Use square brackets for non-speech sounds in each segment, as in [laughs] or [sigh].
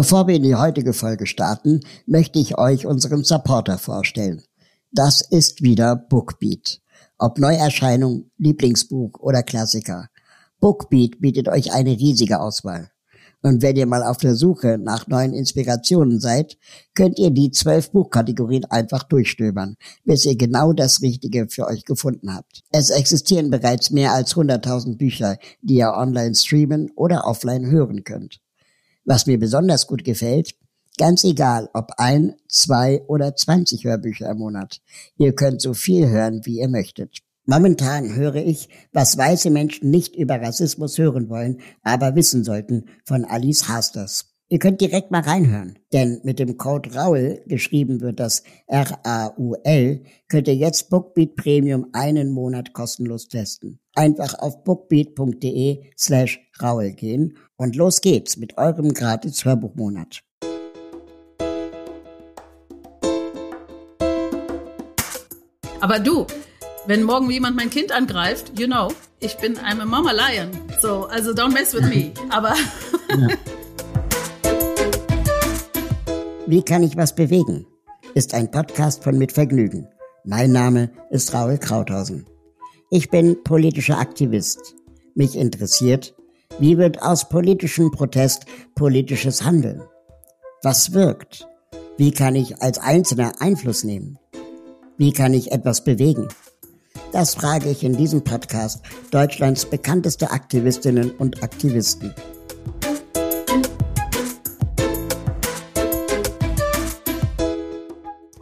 Bevor wir in die heutige Folge starten, möchte ich euch unseren Supporter vorstellen. Das ist wieder Bookbeat. Ob Neuerscheinung, Lieblingsbuch oder Klassiker. Bookbeat bietet euch eine riesige Auswahl. Und wenn ihr mal auf der Suche nach neuen Inspirationen seid, könnt ihr die zwölf Buchkategorien einfach durchstöbern, bis ihr genau das Richtige für euch gefunden habt. Es existieren bereits mehr als 100.000 Bücher, die ihr online streamen oder offline hören könnt. Was mir besonders gut gefällt, ganz egal ob ein, zwei oder zwanzig Hörbücher im Monat. Ihr könnt so viel hören, wie ihr möchtet. Momentan höre ich, was weiße Menschen nicht über Rassismus hören wollen, aber wissen sollten, von Alice Hasters. Ihr könnt direkt mal reinhören, denn mit dem Code RAUL, geschrieben wird das R-A-U-L, könnt ihr jetzt Bookbeat Premium einen Monat kostenlos testen. Einfach auf bookbeat.de slash RAUL gehen und los geht's mit eurem gratis Hörbuchmonat. Aber du, wenn morgen jemand mein Kind angreift, you know, ich bin I'm a Mama Lion. So, also don't mess with me. [laughs] Aber. Ja. Wie kann ich was bewegen? Ist ein Podcast von Mit Vergnügen. Mein Name ist Raul Krauthausen. Ich bin politischer Aktivist. Mich interessiert, wie wird aus politischem Protest politisches Handeln? Was wirkt? Wie kann ich als Einzelner Einfluss nehmen? Wie kann ich etwas bewegen? Das frage ich in diesem Podcast Deutschlands bekannteste Aktivistinnen und Aktivisten.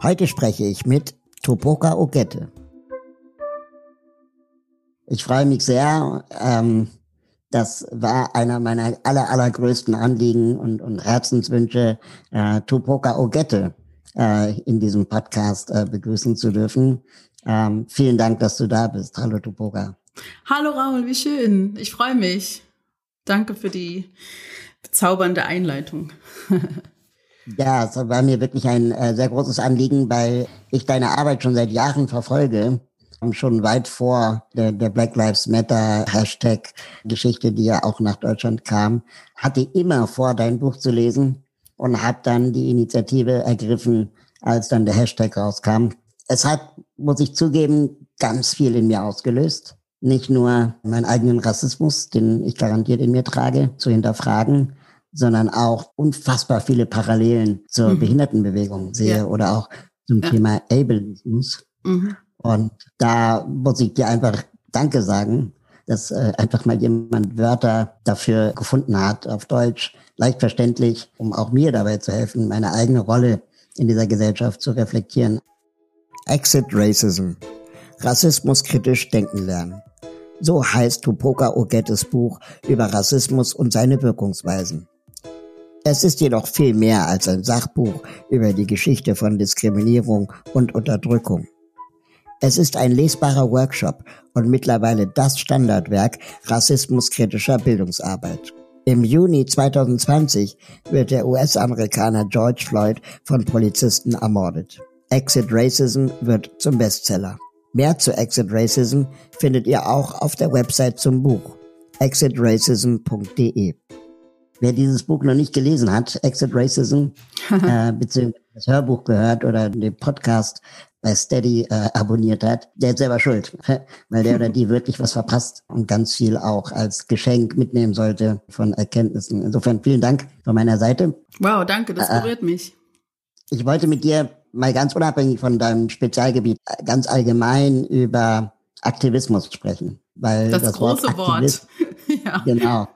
Heute spreche ich mit Topoka Ogette. Ich freue mich sehr. Ähm, das war einer meiner aller, allergrößten Anliegen und, und Herzenswünsche, äh, Tupoka Ogette äh, in diesem Podcast äh, begrüßen zu dürfen. Ähm, vielen Dank, dass du da bist. Hallo Tupoka. Hallo Raul, wie schön. Ich freue mich. Danke für die bezaubernde Einleitung. [laughs] ja, es war mir wirklich ein äh, sehr großes Anliegen, weil ich deine Arbeit schon seit Jahren verfolge schon weit vor der, der Black Lives Matter Hashtag Geschichte, die ja auch nach Deutschland kam, hatte immer vor, dein Buch zu lesen und habe dann die Initiative ergriffen, als dann der Hashtag rauskam. Es hat, muss ich zugeben, ganz viel in mir ausgelöst. Nicht nur meinen eigenen Rassismus, den ich garantiert in mir trage, zu hinterfragen, sondern auch unfassbar viele Parallelen zur mhm. Behindertenbewegung sehe ja. oder auch zum ja. Thema Ableismus. Mhm. Und da muss ich dir einfach Danke sagen, dass äh, einfach mal jemand Wörter dafür gefunden hat auf Deutsch, leicht verständlich, um auch mir dabei zu helfen, meine eigene Rolle in dieser Gesellschaft zu reflektieren. Exit Racism. Rassismus kritisch denken lernen. So heißt Tupoka Ogettes Buch über Rassismus und seine Wirkungsweisen. Es ist jedoch viel mehr als ein Sachbuch über die Geschichte von Diskriminierung und Unterdrückung. Es ist ein lesbarer Workshop und mittlerweile das Standardwerk rassismuskritischer Bildungsarbeit. Im Juni 2020 wird der US-Amerikaner George Floyd von Polizisten ermordet. Exit Racism wird zum Bestseller. Mehr zu Exit Racism findet ihr auch auf der Website zum Buch exitracism.de. Wer dieses Buch noch nicht gelesen hat, Exit Racism, [laughs] äh, beziehungsweise das Hörbuch gehört oder den Podcast bei Steady äh, abonniert hat, der ist selber schuld, weil der oder die [laughs] wirklich was verpasst und ganz viel auch als Geschenk mitnehmen sollte von Erkenntnissen. Insofern vielen Dank von meiner Seite. Wow, danke, das äh, berührt mich. Ich wollte mit dir mal ganz unabhängig von deinem Spezialgebiet äh, ganz allgemein über Aktivismus sprechen, weil das, das große Wort, Aktivist, Wort. [laughs] ja. genau.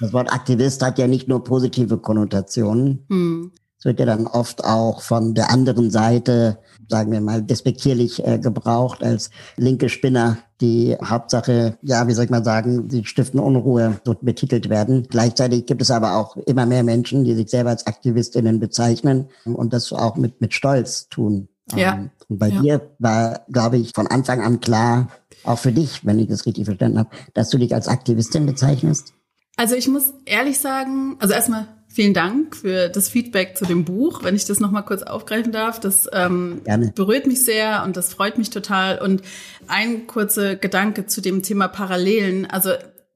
Das Wort Aktivist hat ja nicht nur positive Konnotationen. Hm. Es wird ja dann oft auch von der anderen Seite, sagen wir mal, despektierlich äh, gebraucht als linke Spinner, die Hauptsache, ja, wie soll ich mal sagen, sie stiften Unruhe, so betitelt werden. Gleichzeitig gibt es aber auch immer mehr Menschen, die sich selber als Aktivistinnen bezeichnen und das auch mit, mit Stolz tun. Ja. Ähm, und bei ja. dir war, glaube ich, von Anfang an klar, auch für dich, wenn ich das richtig verstanden habe, dass du dich als Aktivistin bezeichnest? Also ich muss ehrlich sagen, also erstmal Vielen Dank für das Feedback zu dem Buch. Wenn ich das nochmal kurz aufgreifen darf, das ähm, berührt mich sehr und das freut mich total. Und ein kurzer Gedanke zu dem Thema Parallelen. Also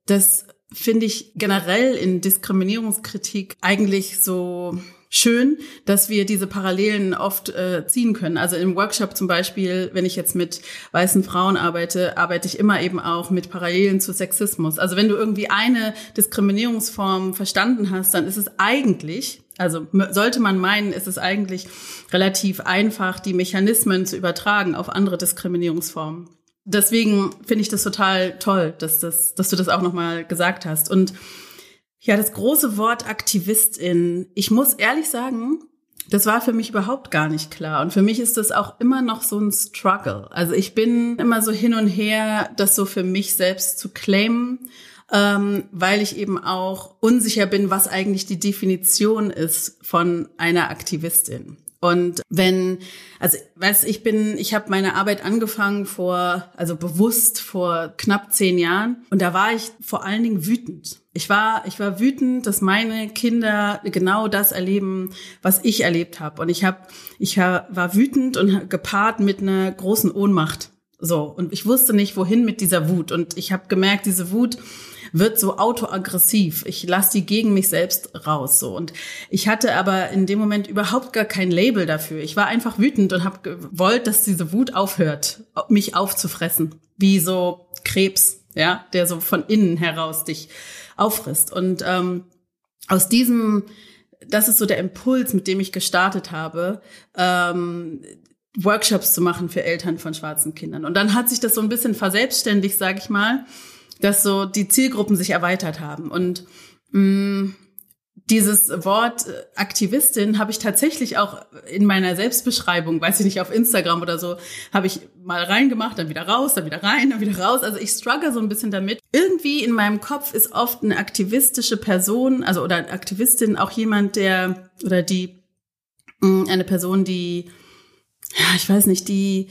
das finde ich generell in Diskriminierungskritik eigentlich so schön, dass wir diese Parallelen oft äh, ziehen können. Also im Workshop zum Beispiel, wenn ich jetzt mit weißen Frauen arbeite, arbeite ich immer eben auch mit Parallelen zu Sexismus. Also wenn du irgendwie eine Diskriminierungsform verstanden hast, dann ist es eigentlich also sollte man meinen, ist es eigentlich relativ einfach, die Mechanismen zu übertragen auf andere Diskriminierungsformen. Deswegen finde ich das total toll, dass, das, dass du das auch nochmal gesagt hast. Und ja, das große Wort Aktivistin. Ich muss ehrlich sagen, das war für mich überhaupt gar nicht klar. Und für mich ist das auch immer noch so ein Struggle. Also ich bin immer so hin und her, das so für mich selbst zu claimen, ähm, weil ich eben auch unsicher bin, was eigentlich die Definition ist von einer Aktivistin. Und wenn, also weiß ich bin, ich habe meine Arbeit angefangen vor, also bewusst vor knapp zehn Jahren und da war ich vor allen Dingen wütend. Ich war, ich war wütend, dass meine Kinder genau das erleben, was ich erlebt habe. Und ich habe, ich war wütend und gepaart mit einer großen Ohnmacht. So und ich wusste nicht, wohin mit dieser Wut. Und ich habe gemerkt, diese Wut wird so autoaggressiv. Ich lasse die gegen mich selbst raus so und ich hatte aber in dem Moment überhaupt gar kein Label dafür. Ich war einfach wütend und habe gewollt, dass diese Wut aufhört, mich aufzufressen, wie so Krebs, ja, der so von innen heraus dich auffrisst und ähm, aus diesem das ist so der Impuls, mit dem ich gestartet habe, ähm, Workshops zu machen für Eltern von schwarzen Kindern. Und dann hat sich das so ein bisschen verselbstständigt, sage ich mal dass so die Zielgruppen sich erweitert haben. Und mh, mm, dieses Wort äh, Aktivistin habe ich tatsächlich auch in meiner Selbstbeschreibung, weiß ich nicht, auf Instagram oder so, habe ich mal reingemacht, dann wieder raus, dann wieder rein, dann wieder raus. Also ich struggle so ein bisschen damit. Irgendwie in meinem Kopf ist oft eine aktivistische Person, also oder Aktivistin auch jemand, der oder die mm, eine Person, die ja, ich weiß nicht, die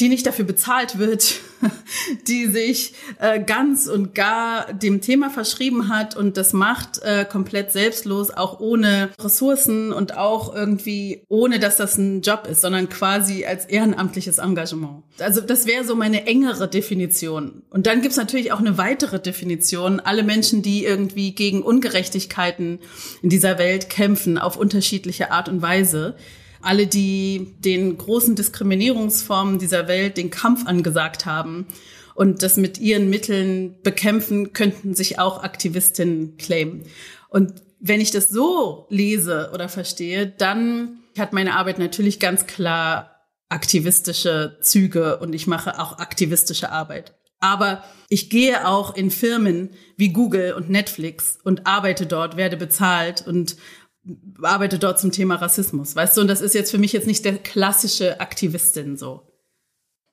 die nicht dafür bezahlt wird, [laughs] die sich äh, ganz und gar dem Thema verschrieben hat und das macht äh, komplett selbstlos, auch ohne Ressourcen und auch irgendwie ohne, dass das ein Job ist, sondern quasi als ehrenamtliches Engagement. Also das wäre so meine engere Definition. Und dann gibt's natürlich auch eine weitere Definition, alle Menschen, die irgendwie gegen Ungerechtigkeiten in dieser Welt kämpfen, auf unterschiedliche Art und Weise alle, die den großen Diskriminierungsformen dieser Welt den Kampf angesagt haben und das mit ihren Mitteln bekämpfen, könnten sich auch Aktivistinnen claimen. Und wenn ich das so lese oder verstehe, dann hat meine Arbeit natürlich ganz klar aktivistische Züge und ich mache auch aktivistische Arbeit. Aber ich gehe auch in Firmen wie Google und Netflix und arbeite dort, werde bezahlt und arbeite dort zum Thema Rassismus, weißt du? Und das ist jetzt für mich jetzt nicht der klassische Aktivistin so.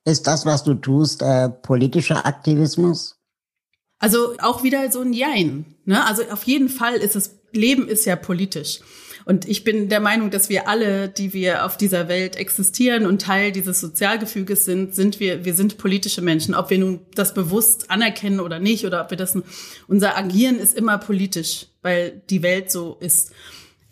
Ist das, was du tust, äh, politischer Aktivismus? Also auch wieder so ein Jein. Ne? Also auf jeden Fall ist es, Leben ist ja politisch. Und ich bin der Meinung, dass wir alle, die wir auf dieser Welt existieren und Teil dieses Sozialgefüges sind, sind wir, wir sind politische Menschen. Ob wir nun das bewusst anerkennen oder nicht, oder ob wir das, unser Agieren ist immer politisch, weil die Welt so ist.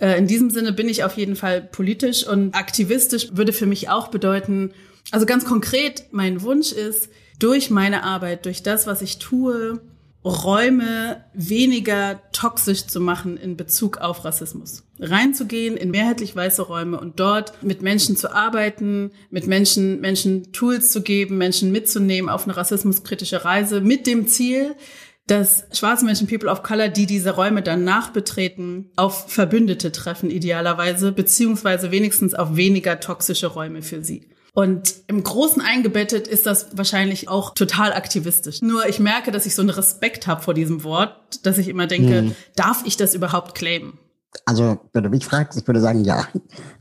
Äh, in diesem Sinne bin ich auf jeden Fall politisch und aktivistisch würde für mich auch bedeuten, also ganz konkret, mein Wunsch ist, durch meine Arbeit, durch das, was ich tue, Räume weniger toxisch zu machen in Bezug auf Rassismus. Reinzugehen in mehrheitlich weiße Räume und dort mit Menschen zu arbeiten, mit Menschen, Menschen Tools zu geben, Menschen mitzunehmen auf eine rassismuskritische Reise mit dem Ziel, dass schwarze Menschen, People of Color, die diese Räume dann nachbetreten, auf Verbündete treffen idealerweise, beziehungsweise wenigstens auf weniger toxische Räume für sie. Und im Großen eingebettet ist das wahrscheinlich auch total aktivistisch. Nur ich merke, dass ich so einen Respekt habe vor diesem Wort, dass ich immer denke, hm. darf ich das überhaupt claimen? Also, wenn du mich fragst, ich würde sagen, ja. [laughs]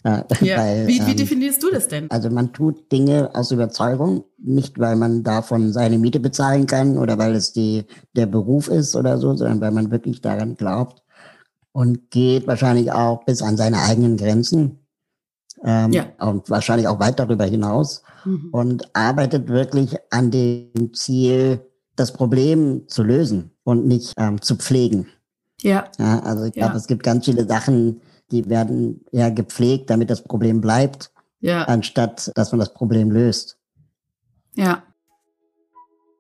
Äh, ja. Weil, wie, wie ähm, definierst du das denn? Also, man tut Dinge aus Überzeugung, nicht weil man davon seine Miete bezahlen kann oder weil es die, der Beruf ist oder so, sondern weil man wirklich daran glaubt und geht wahrscheinlich auch bis an seine eigenen Grenzen. Ähm, ja. Und wahrscheinlich auch weit darüber hinaus mhm. und arbeitet wirklich an dem Ziel, das Problem zu lösen und nicht ähm, zu pflegen. Ja. ja also ich glaube, ja. es gibt ganz viele Sachen, die werden ja gepflegt, damit das Problem bleibt, ja. anstatt dass man das Problem löst. Ja.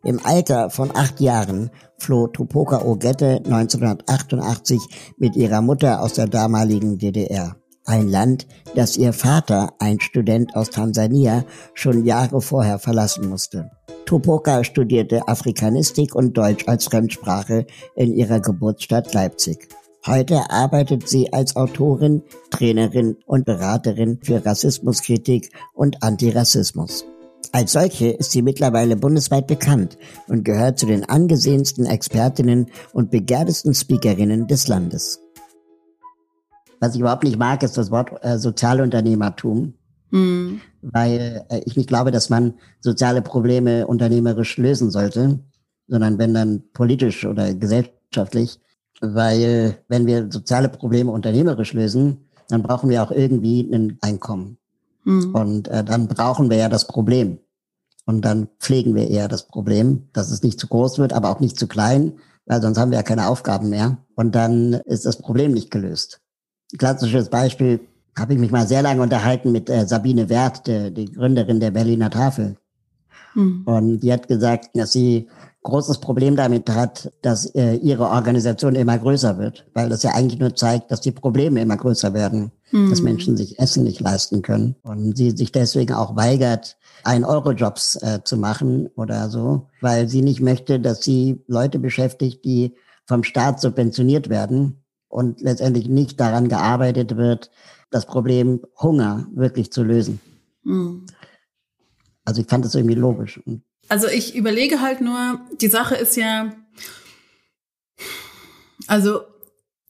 Im Alter von acht Jahren floh Tupoka Ogette 1988 mit ihrer Mutter aus der damaligen DDR. Ein Land, das ihr Vater, ein Student aus Tansania, schon Jahre vorher verlassen musste. Tupoka studierte Afrikanistik und Deutsch als Fremdsprache in ihrer Geburtsstadt Leipzig. Heute arbeitet sie als Autorin, Trainerin und Beraterin für Rassismuskritik und Antirassismus. Als solche ist sie mittlerweile bundesweit bekannt und gehört zu den angesehensten Expertinnen und begehrtesten Speakerinnen des Landes. Was ich überhaupt nicht mag, ist das Wort äh, Sozialunternehmertum, mhm. weil äh, ich nicht glaube, dass man soziale Probleme unternehmerisch lösen sollte, sondern wenn dann politisch oder gesellschaftlich, weil wenn wir soziale Probleme unternehmerisch lösen, dann brauchen wir auch irgendwie ein Einkommen. Mhm. Und äh, dann brauchen wir ja das Problem. Und dann pflegen wir eher das Problem, dass es nicht zu groß wird, aber auch nicht zu klein, weil sonst haben wir ja keine Aufgaben mehr. Und dann ist das Problem nicht gelöst. Klassisches Beispiel habe ich mich mal sehr lange unterhalten mit äh, Sabine Wert, der, die Gründerin der Berliner Tafel. Mhm. Und die hat gesagt, dass sie großes Problem damit hat, dass äh, ihre Organisation immer größer wird, weil das ja eigentlich nur zeigt, dass die Probleme immer größer werden, mhm. dass Menschen sich Essen nicht leisten können und sie sich deswegen auch weigert, ein Euro-Jobs äh, zu machen oder so, weil sie nicht möchte, dass sie Leute beschäftigt, die vom Staat subventioniert werden und letztendlich nicht daran gearbeitet wird, das Problem Hunger wirklich zu lösen. Mhm. Also ich fand das irgendwie logisch. Also ich überlege halt nur, die Sache ist ja, also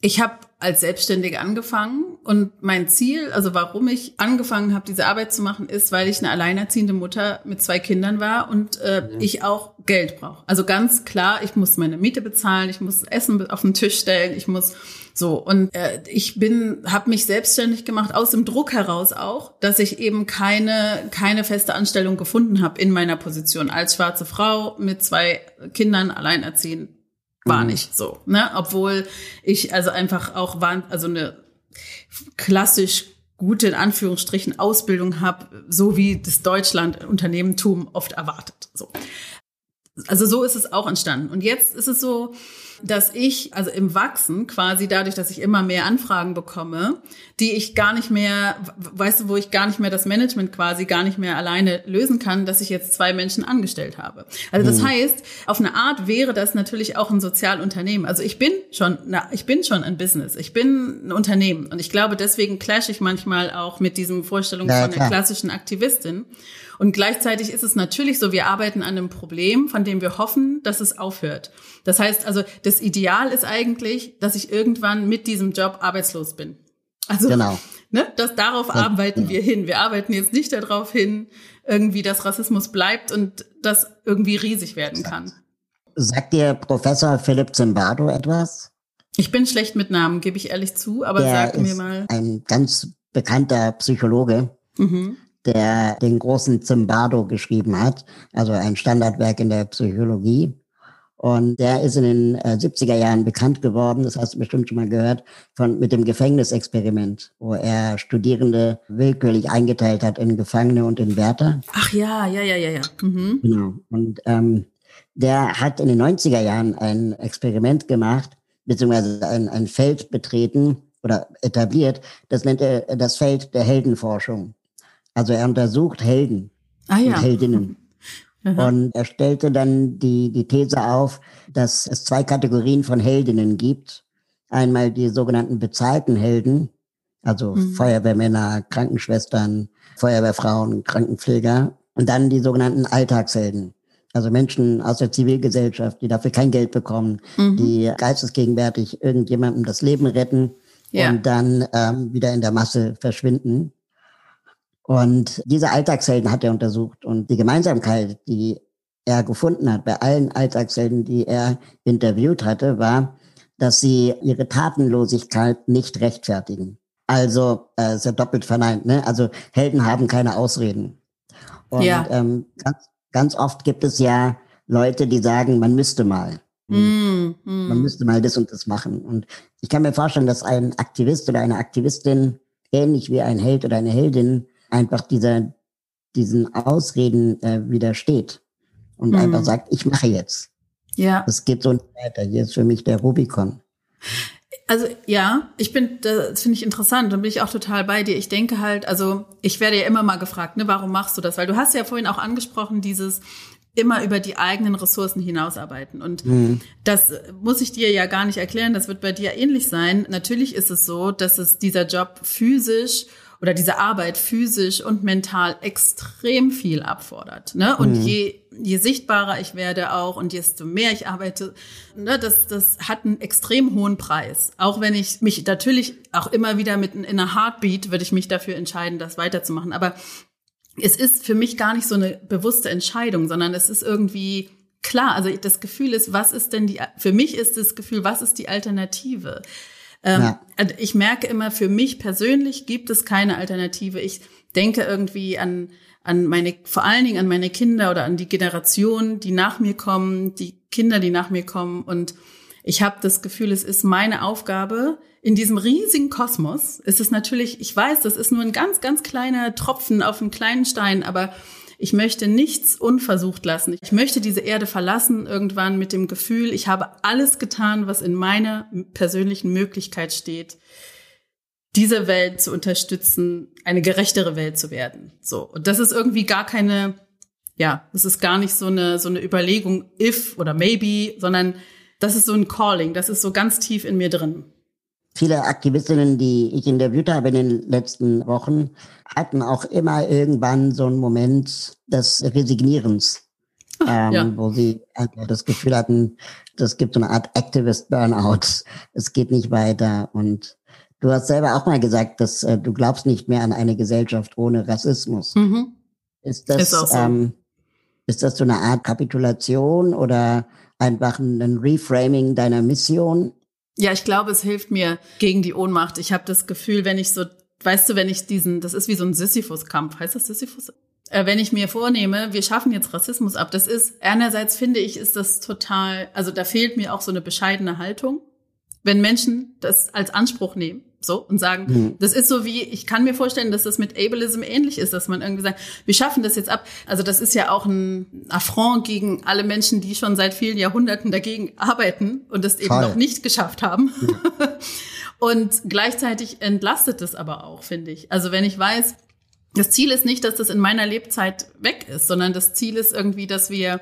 ich habe als Selbstständige angefangen und mein Ziel, also warum ich angefangen habe, diese Arbeit zu machen, ist, weil ich eine alleinerziehende Mutter mit zwei Kindern war und äh, ja. ich auch Geld brauche. Also ganz klar, ich muss meine Miete bezahlen, ich muss Essen auf den Tisch stellen, ich muss so und äh, ich bin, habe mich selbstständig gemacht aus dem Druck heraus auch, dass ich eben keine keine feste Anstellung gefunden habe in meiner Position als schwarze Frau mit zwei Kindern alleinerziehend war mhm. nicht so, ne? Obwohl ich also einfach auch war, also eine klassisch gute in Anführungsstrichen Ausbildung habe, so wie das Deutschland Unternehmentum oft erwartet. So. Also so ist es auch entstanden. Und jetzt ist es so, dass ich, also im Wachsen quasi dadurch, dass ich immer mehr Anfragen bekomme, die ich gar nicht mehr, weißt du, wo ich gar nicht mehr das Management quasi gar nicht mehr alleine lösen kann, dass ich jetzt zwei Menschen angestellt habe. Also das mhm. heißt, auf eine Art wäre das natürlich auch ein Sozialunternehmen. Also ich bin schon, na, ich bin schon ein Business, ich bin ein Unternehmen und ich glaube, deswegen clash ich manchmal auch mit diesen Vorstellungen ja, von der klassischen Aktivistin. Und gleichzeitig ist es natürlich so, wir arbeiten an einem Problem, von dem wir hoffen, dass es aufhört. Das heißt also, das Ideal ist eigentlich, dass ich irgendwann mit diesem Job arbeitslos bin. Also, genau. [laughs] ne, das, darauf ja, arbeiten genau. wir hin. Wir arbeiten jetzt nicht darauf hin, irgendwie, dass Rassismus bleibt und das irgendwie riesig werden kann. Sagt dir Professor Philipp Zimbardo etwas? Ich bin schlecht mit Namen, gebe ich ehrlich zu, aber Der sag mir mal. Ein ganz bekannter Psychologe. Mhm der den großen Zimbardo geschrieben hat, also ein Standardwerk in der Psychologie. Und der ist in den äh, 70er Jahren bekannt geworden, das hast du bestimmt schon mal gehört, von, mit dem Gefängnisexperiment, wo er Studierende willkürlich eingeteilt hat in Gefangene und in Wärter. Ach ja, ja, ja, ja, ja. Mhm. Genau. Und ähm, der hat in den 90er Jahren ein Experiment gemacht, beziehungsweise ein, ein Feld betreten oder etabliert, das nennt er das Feld der Heldenforschung. Also er untersucht Helden ah, ja. und Heldinnen. Und er stellte dann die, die These auf, dass es zwei Kategorien von Heldinnen gibt. Einmal die sogenannten bezahlten Helden, also mhm. Feuerwehrmänner, Krankenschwestern, Feuerwehrfrauen, Krankenpfleger. Und dann die sogenannten Alltagshelden. Also Menschen aus der Zivilgesellschaft, die dafür kein Geld bekommen, mhm. die geistesgegenwärtig irgendjemandem das Leben retten ja. und dann ähm, wieder in der Masse verschwinden. Und diese Alltagshelden hat er untersucht und die Gemeinsamkeit, die er gefunden hat bei allen Alltagshelden, die er interviewt hatte, war, dass sie ihre Tatenlosigkeit nicht rechtfertigen. Also äh, ist ja doppelt verneint, ne? Also Helden haben keine Ausreden. Und ja. ähm, ganz, ganz oft gibt es ja Leute, die sagen, man müsste mal. Mm, mm. Man müsste mal das und das machen. Und ich kann mir vorstellen, dass ein Aktivist oder eine Aktivistin ähnlich wie ein Held oder eine Heldin einfach dieser, diesen Ausreden äh, widersteht und mhm. einfach sagt, ich mache jetzt. Ja. Es geht so nicht weiter. Hier ist für mich der Rubikon. Also ja, ich bin, das finde ich interessant und bin ich auch total bei dir. Ich denke halt, also ich werde ja immer mal gefragt, ne, warum machst du das? Weil du hast ja vorhin auch angesprochen, dieses immer über die eigenen Ressourcen hinausarbeiten. Und mhm. das muss ich dir ja gar nicht erklären, das wird bei dir ähnlich sein. Natürlich ist es so, dass es dieser Job physisch oder diese Arbeit physisch und mental extrem viel abfordert. Ne? Und mhm. je, je sichtbarer ich werde auch und desto mehr ich arbeite, ne, das, das hat einen extrem hohen Preis. Auch wenn ich mich natürlich auch immer wieder mit in einer Heartbeat würde ich mich dafür entscheiden, das weiterzumachen. Aber es ist für mich gar nicht so eine bewusste Entscheidung, sondern es ist irgendwie klar. Also das Gefühl ist, was ist denn die, für mich ist das Gefühl, was ist die Alternative? Ähm, ja. Ich merke immer, für mich persönlich gibt es keine Alternative. Ich denke irgendwie an, an meine, vor allen Dingen an meine Kinder oder an die Generation, die nach mir kommen, die Kinder, die nach mir kommen. Und ich habe das Gefühl, es ist meine Aufgabe, in diesem riesigen Kosmos ist es natürlich, ich weiß, das ist nur ein ganz, ganz kleiner Tropfen auf einem kleinen Stein, aber ich möchte nichts unversucht lassen. Ich möchte diese Erde verlassen irgendwann mit dem Gefühl, ich habe alles getan, was in meiner persönlichen Möglichkeit steht, diese Welt zu unterstützen, eine gerechtere Welt zu werden. So. Und das ist irgendwie gar keine, ja, das ist gar nicht so eine, so eine Überlegung, if oder maybe, sondern das ist so ein Calling, das ist so ganz tief in mir drin. Viele Aktivistinnen, die ich interviewt habe in den letzten Wochen, hatten auch immer irgendwann so einen Moment des Resignierens, ah, ähm, ja. wo sie das Gefühl hatten, das gibt so eine Art Activist Burnout. Es geht nicht weiter. Und du hast selber auch mal gesagt, dass äh, du glaubst nicht mehr an eine Gesellschaft ohne Rassismus. Mhm. Ist das, ist, so. ähm, ist das so eine Art Kapitulation oder einfach ein Reframing deiner Mission? Ja, ich glaube, es hilft mir gegen die Ohnmacht. Ich habe das Gefühl, wenn ich so, weißt du, wenn ich diesen, das ist wie so ein Sisyphus-Kampf, heißt das Sisyphus? Äh, wenn ich mir vornehme, wir schaffen jetzt Rassismus ab, das ist, einerseits finde ich, ist das total, also da fehlt mir auch so eine bescheidene Haltung. Wenn Menschen das als Anspruch nehmen, so und sagen, mhm. das ist so wie, ich kann mir vorstellen, dass das mit Ableism ähnlich ist, dass man irgendwie sagt, wir schaffen das jetzt ab. Also das ist ja auch ein Affront gegen alle Menschen, die schon seit vielen Jahrhunderten dagegen arbeiten und das eben Fall. noch nicht geschafft haben. Mhm. [laughs] und gleichzeitig entlastet es aber auch, finde ich. Also wenn ich weiß, das Ziel ist nicht, dass das in meiner Lebzeit weg ist, sondern das Ziel ist irgendwie, dass wir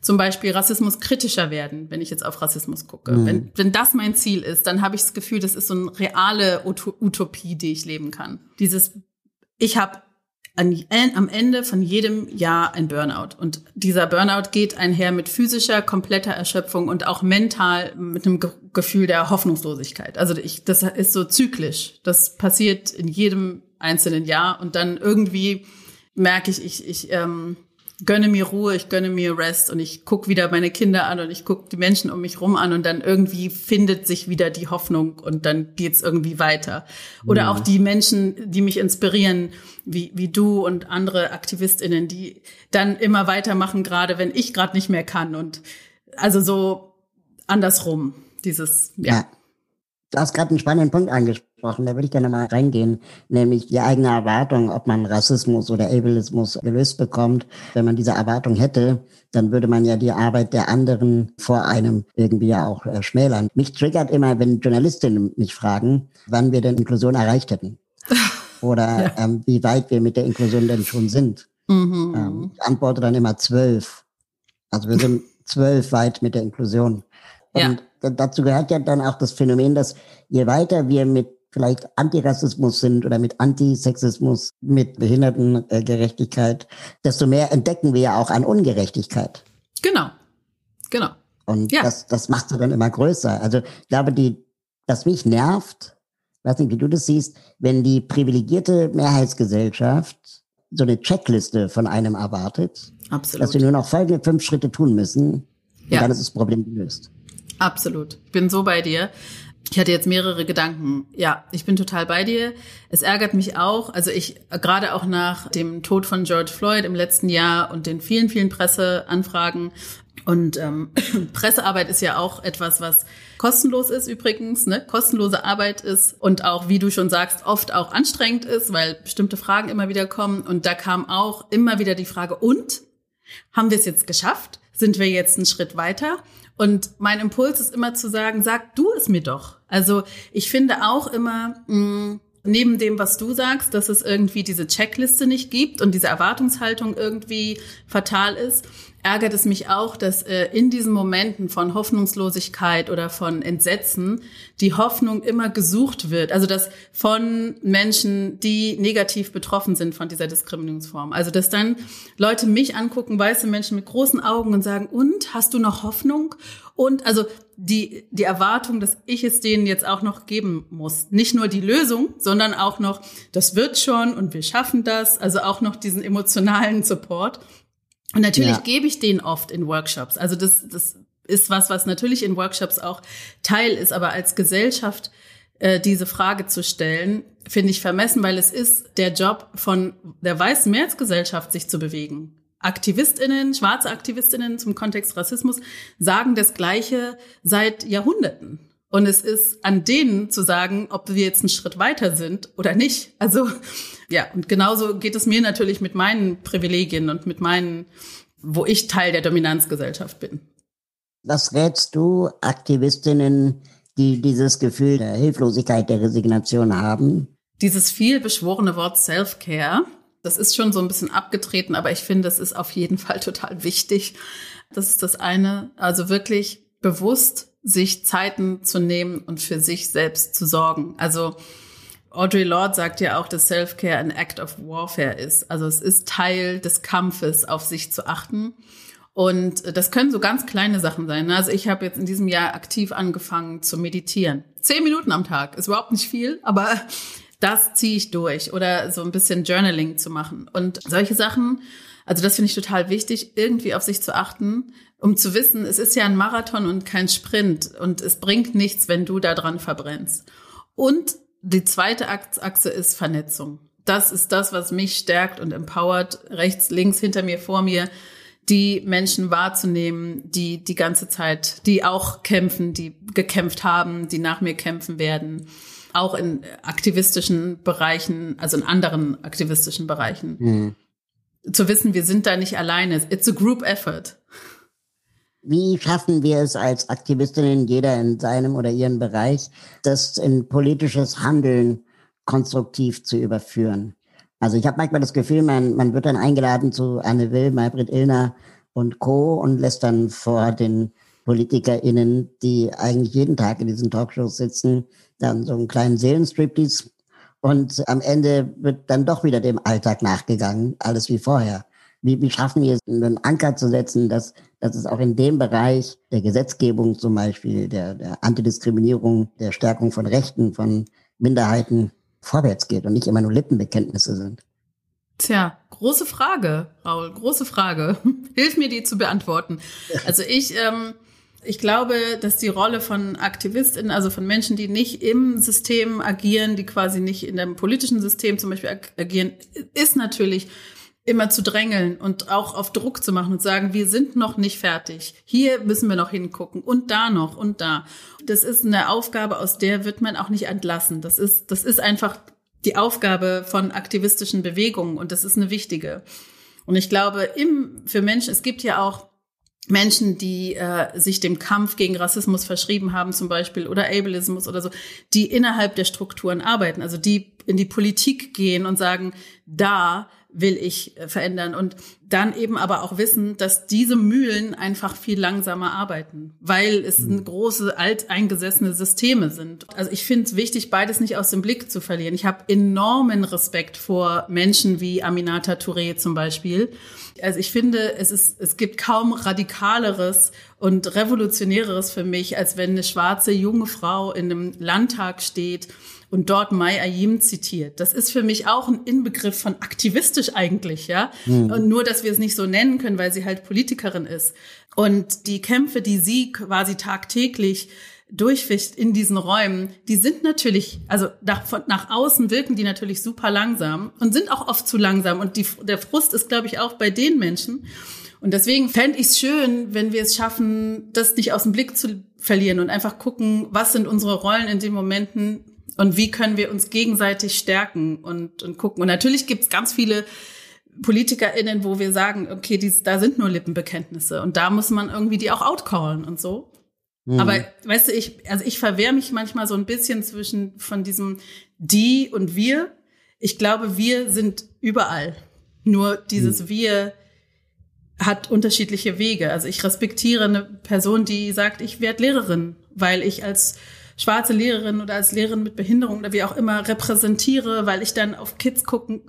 zum Beispiel Rassismus kritischer werden, wenn ich jetzt auf Rassismus gucke. Mhm. Wenn, wenn das mein Ziel ist, dann habe ich das Gefühl, das ist so eine reale Utopie, die ich leben kann. Dieses, ich habe am Ende von jedem Jahr ein Burnout. Und dieser Burnout geht einher mit physischer, kompletter Erschöpfung und auch mental mit einem Gefühl der Hoffnungslosigkeit. Also ich, das ist so zyklisch. Das passiert in jedem einzelnen Jahr und dann irgendwie merke ich, ich, ich ähm, gönne mir Ruhe, ich gönne mir Rest und ich gucke wieder meine Kinder an und ich gucke die Menschen um mich rum an und dann irgendwie findet sich wieder die Hoffnung und dann geht's irgendwie weiter. Oder ja. auch die Menschen, die mich inspirieren, wie, wie du und andere AktivistInnen, die dann immer weitermachen, gerade wenn ich gerade nicht mehr kann und also so andersrum, dieses, ja. ja. Du hast gerade einen spannenden Punkt angesprochen, da würde ich gerne mal reingehen, nämlich die eigene Erwartung, ob man Rassismus oder Ableismus gelöst bekommt. Wenn man diese Erwartung hätte, dann würde man ja die Arbeit der anderen vor einem irgendwie ja auch äh, schmälern. Mich triggert immer, wenn Journalistinnen mich fragen, wann wir denn Inklusion erreicht hätten. [laughs] Oder ja. ähm, wie weit wir mit der Inklusion denn schon sind. Mhm. Ähm, ich antworte dann immer zwölf. Also wir sind [laughs] zwölf weit mit der Inklusion. Und ja. dazu gehört ja dann auch das Phänomen, dass je weiter wir mit vielleicht Antirassismus sind oder mit Antisexismus, mit Behindertengerechtigkeit, desto mehr entdecken wir ja auch an Ungerechtigkeit. Genau, genau. Und ja. das, das macht sie dann immer größer. Also ich glaube, die, was mich nervt, weiß nicht, wie du das siehst, wenn die privilegierte Mehrheitsgesellschaft so eine Checkliste von einem erwartet, Absolut. dass wir nur noch folgende fünf Schritte tun müssen, ja. dann ist das Problem gelöst. Absolut. Ich bin so bei dir. Ich hatte jetzt mehrere Gedanken. Ja, ich bin total bei dir. Es ärgert mich auch. Also ich, gerade auch nach dem Tod von George Floyd im letzten Jahr und den vielen, vielen Presseanfragen. Und ähm, [clears throat] Pressearbeit ist ja auch etwas, was kostenlos ist übrigens, ne? kostenlose Arbeit ist und auch, wie du schon sagst, oft auch anstrengend ist, weil bestimmte Fragen immer wieder kommen. Und da kam auch immer wieder die Frage, und? Haben wir es jetzt geschafft? Sind wir jetzt einen Schritt weiter? Und mein Impuls ist immer zu sagen, sag du es mir doch. Also ich finde auch immer, mh, mm, neben dem, was du sagst, dass es irgendwie diese Checkliste nicht gibt und diese Erwartungshaltung irgendwie fatal ist, ärgert es mich auch, dass äh, in diesen Momenten von Hoffnungslosigkeit oder von Entsetzen die Hoffnung immer gesucht wird. Also dass von Menschen, die negativ betroffen sind von dieser Diskriminierungsform. Also dass dann Leute mich angucken, weiße Menschen mit großen Augen und sagen, und hast du noch Hoffnung? Und also die, die Erwartung, dass ich es denen jetzt auch noch geben muss. Nicht nur die Lösung, sondern auch noch, das wird schon und wir schaffen das. Also auch noch diesen emotionalen Support. Und natürlich ja. gebe ich den oft in Workshops. Also das, das ist was, was natürlich in Workshops auch Teil ist, aber als Gesellschaft äh, diese Frage zu stellen, finde ich vermessen, weil es ist der Job von der weißen Mehrheitsgesellschaft, sich zu bewegen. AktivistInnen, schwarze AktivistInnen zum Kontext Rassismus sagen das Gleiche seit Jahrhunderten. Und es ist an denen zu sagen, ob wir jetzt einen Schritt weiter sind oder nicht. Also ja, und genauso geht es mir natürlich mit meinen Privilegien und mit meinen, wo ich Teil der Dominanzgesellschaft bin. Was rätst du Aktivistinnen, die dieses Gefühl der Hilflosigkeit, der Resignation haben? Dieses viel beschworene Wort Self-Care, das ist schon so ein bisschen abgetreten, aber ich finde, es ist auf jeden Fall total wichtig. Das ist das eine. Also wirklich bewusst sich Zeiten zu nehmen und für sich selbst zu sorgen. Also Audre Lorde sagt ja auch, dass Self-Care ein Act of Warfare ist. Also es ist Teil des Kampfes, auf sich zu achten. Und das können so ganz kleine Sachen sein. Ne? Also ich habe jetzt in diesem Jahr aktiv angefangen zu meditieren. Zehn Minuten am Tag ist überhaupt nicht viel, aber [laughs] das ziehe ich durch. Oder so ein bisschen Journaling zu machen. Und solche Sachen, also das finde ich total wichtig, irgendwie auf sich zu achten um zu wissen, es ist ja ein Marathon und kein Sprint und es bringt nichts, wenn du da dran verbrennst. Und die zweite Achse ist Vernetzung. Das ist das, was mich stärkt und empowert, rechts, links, hinter mir, vor mir, die Menschen wahrzunehmen, die die ganze Zeit, die auch kämpfen, die gekämpft haben, die nach mir kämpfen werden, auch in aktivistischen Bereichen, also in anderen aktivistischen Bereichen. Mhm. Zu wissen, wir sind da nicht alleine. It's a group effort. Wie schaffen wir es als Aktivistinnen, jeder in seinem oder ihrem Bereich, das in politisches Handeln konstruktiv zu überführen? Also ich habe manchmal das Gefühl, man, man wird dann eingeladen zu Anne Will, Maybrit Illner und Co. und lässt dann vor den PolitikerInnen, die eigentlich jeden Tag in diesen Talkshows sitzen, dann so einen kleinen Seelenstriptease und am Ende wird dann doch wieder dem Alltag nachgegangen, alles wie vorher. Wie, wie schaffen wir es, einen Anker zu setzen, dass, dass es auch in dem Bereich der Gesetzgebung zum Beispiel, der, der Antidiskriminierung, der Stärkung von Rechten, von Minderheiten vorwärts geht und nicht immer nur Lippenbekenntnisse sind? Tja, große Frage, Raul, große Frage. [laughs] Hilf mir, die zu beantworten. Also ich, ähm, ich glaube, dass die Rolle von AktivistInnen, also von Menschen, die nicht im System agieren, die quasi nicht in dem politischen System zum Beispiel agieren, ist natürlich immer zu drängeln und auch auf Druck zu machen und sagen, wir sind noch nicht fertig. Hier müssen wir noch hingucken und da noch und da. Das ist eine Aufgabe, aus der wird man auch nicht entlassen. Das ist, das ist einfach die Aufgabe von aktivistischen Bewegungen und das ist eine wichtige. Und ich glaube, im, für Menschen, es gibt ja auch Menschen, die äh, sich dem Kampf gegen Rassismus verschrieben haben, zum Beispiel, oder Ableismus oder so, die innerhalb der Strukturen arbeiten, also die in die Politik gehen und sagen, da will ich äh, verändern und dann eben aber auch wissen, dass diese Mühlen einfach viel langsamer arbeiten, weil es mhm. große alteingesessene Systeme sind. Also ich finde es wichtig, beides nicht aus dem Blick zu verlieren. Ich habe enormen Respekt vor Menschen wie Aminata Touré zum Beispiel. Also ich finde, es ist, es gibt kaum radikaleres und revolutionäreres für mich, als wenn eine schwarze junge Frau in einem Landtag steht und dort Mai Ayim zitiert. Das ist für mich auch ein Inbegriff von aktivistisch eigentlich, ja. Mhm. Und nur, dass wir es nicht so nennen können, weil sie halt Politikerin ist. Und die Kämpfe, die sie quasi tagtäglich durchfischt in diesen Räumen, die sind natürlich, also nach, von, nach außen wirken die natürlich super langsam und sind auch oft zu langsam. Und die, der Frust ist, glaube ich, auch bei den Menschen. Und deswegen fände ich es schön, wenn wir es schaffen, das nicht aus dem Blick zu verlieren und einfach gucken, was sind unsere Rollen in den Momenten, und wie können wir uns gegenseitig stärken und, und gucken. Und natürlich gibt es ganz viele PolitikerInnen, wo wir sagen, okay, dies, da sind nur Lippenbekenntnisse und da muss man irgendwie die auch outcallen und so. Mhm. Aber weißt du, ich, also ich verwehre mich manchmal so ein bisschen zwischen von diesem die und wir. Ich glaube, wir sind überall. Nur dieses mhm. wir hat unterschiedliche Wege. Also ich respektiere eine Person, die sagt, ich werde Lehrerin, weil ich als schwarze Lehrerin oder als Lehrerin mit Behinderung oder wie auch immer repräsentiere, weil ich dann auf Kids gucken,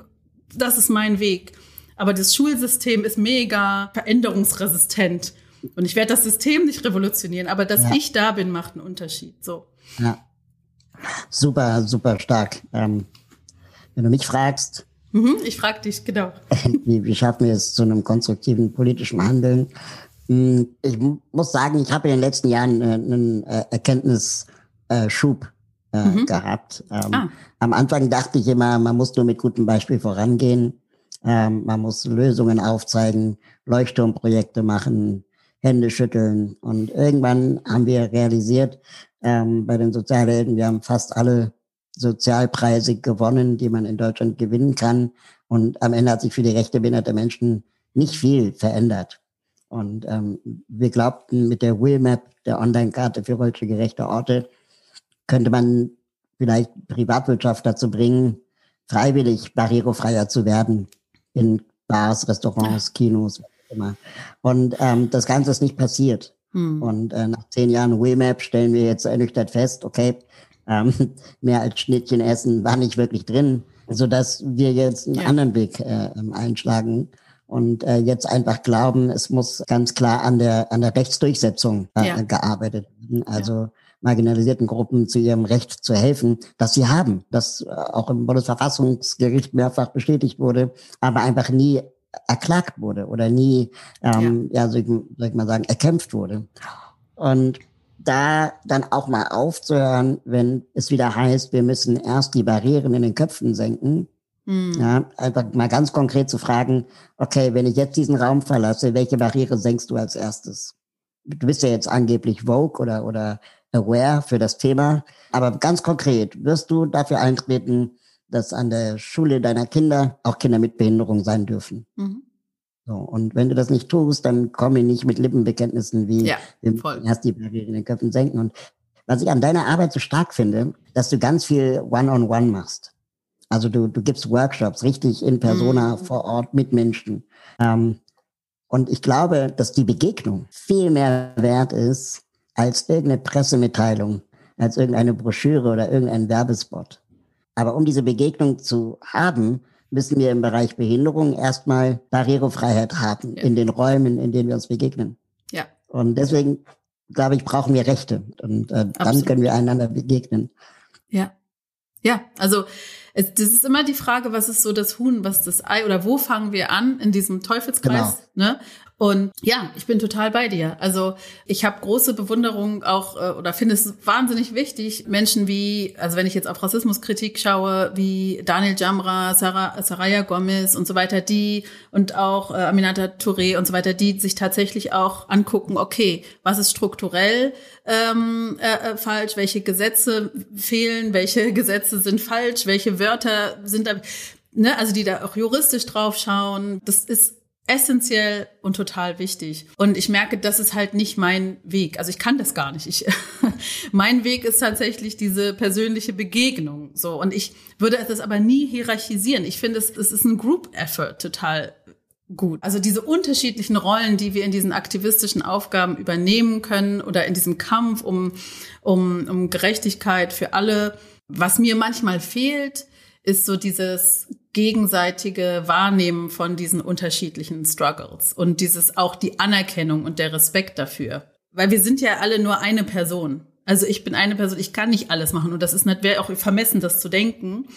das ist mein Weg. Aber das Schulsystem ist mega veränderungsresistent. Und ich werde das System nicht revolutionieren, aber dass ja. ich da bin, macht einen Unterschied. So. Ja. Super, super stark. Ähm, wenn du mich fragst. Mhm, ich frage dich, genau. [laughs] Wie, wie schaffen wir es zu einem konstruktiven politischen Handeln? Hm, ich muss sagen, ich habe in den letzten Jahren äh, einen äh, Erkenntnisschub äh, mhm. gehabt. Ähm, ah. Am Anfang dachte ich immer, man muss nur mit gutem Beispiel vorangehen. Ähm, man muss Lösungen aufzeigen, Leuchtturmprojekte machen, Hände schütteln. Und irgendwann haben wir realisiert, ähm, bei den Sozialhelden, wir haben fast alle Sozialpreise gewonnen, die man in Deutschland gewinnen kann. Und am Ende hat sich für die Rechte behinderter Menschen nicht viel verändert. Und ähm, wir glaubten, mit der Willmap, der Online-Karte für rollstuhlgerechte Orte, könnte man vielleicht Privatwirtschaft dazu bringen, freiwillig barrierefreier zu werden in Bars, Restaurants, Kinos, immer. Und ähm, das Ganze ist nicht passiert. Hm. Und äh, nach zehn Jahren Wemap stellen wir jetzt ernüchtert fest, okay, ähm, [laughs] mehr als Schnittchen essen war nicht wirklich drin, so dass wir jetzt einen ja. anderen Weg äh, ähm, einschlagen und äh, jetzt einfach glauben, es muss ganz klar an der an der Rechtsdurchsetzung äh, ja. gearbeitet werden. Also ja. Marginalisierten Gruppen zu ihrem Recht zu helfen, das sie haben, das äh, auch im Bundesverfassungsgericht mehrfach bestätigt wurde, aber einfach nie erklagt wurde oder nie, ähm, ja, ja soll, ich, soll ich mal sagen, erkämpft wurde. Und da dann auch mal aufzuhören, wenn es wieder heißt, wir müssen erst die Barrieren in den Köpfen senken. Mhm. Ja, einfach mal ganz konkret zu fragen, okay, wenn ich jetzt diesen Raum verlasse, welche Barriere senkst du als erstes? Du bist ja jetzt angeblich Vogue oder, oder aware für das Thema, aber ganz konkret, wirst du dafür eintreten, dass an der Schule deiner Kinder auch Kinder mit Behinderung sein dürfen. Mhm. So, und wenn du das nicht tust, dann komme ich nicht mit Lippenbekenntnissen wie ja, wir erst die Barriere in den Köpfen senken. Und was ich an deiner Arbeit so stark finde, dass du ganz viel One-on-One -on -one machst. Also du, du gibst Workshops richtig in Persona mhm. vor Ort mit Menschen. Ähm, und ich glaube, dass die Begegnung viel mehr wert ist als irgendeine Pressemitteilung, als irgendeine Broschüre oder irgendein Werbespot. Aber um diese Begegnung zu haben, müssen wir im Bereich Behinderung erstmal Barrierefreiheit haben ja. in den Räumen, in denen wir uns begegnen. Ja. Und deswegen, glaube ich, brauchen wir Rechte. Und äh, dann können wir einander begegnen. Ja. Ja, also es, das ist immer die Frage, was ist so das Huhn, was das Ei oder wo fangen wir an in diesem Teufelskreis? Genau. Ne? Und ja, ich bin total bei dir. Also ich habe große Bewunderung auch äh, oder finde es wahnsinnig wichtig, Menschen wie, also wenn ich jetzt auf Rassismuskritik schaue, wie Daniel Jamra, Sarah, Saraya Gomez und so weiter, die und auch äh, Aminata Touré und so weiter, die sich tatsächlich auch angucken, okay, was ist strukturell ähm, äh, äh falsch, welche Gesetze fehlen, welche [laughs] Gesetze sind falsch, welche Wörter sind da, ne, also die da auch juristisch drauf schauen. Das ist essentiell und total wichtig. Und ich merke, das ist halt nicht mein Weg. Also ich kann das gar nicht. Ich, [laughs] mein Weg ist tatsächlich diese persönliche Begegnung. So. Und ich würde es aber nie hierarchisieren. Ich finde, es, es ist ein Group Effort total gut. Also diese unterschiedlichen Rollen, die wir in diesen aktivistischen Aufgaben übernehmen können oder in diesem Kampf um, um, um Gerechtigkeit für alle. Was mir manchmal fehlt, ist so dieses gegenseitige Wahrnehmen von diesen unterschiedlichen Struggles und dieses auch die Anerkennung und der Respekt dafür. Weil wir sind ja alle nur eine Person. Also ich bin eine Person, ich kann nicht alles machen und das ist nicht, wäre auch vermessen, das zu denken.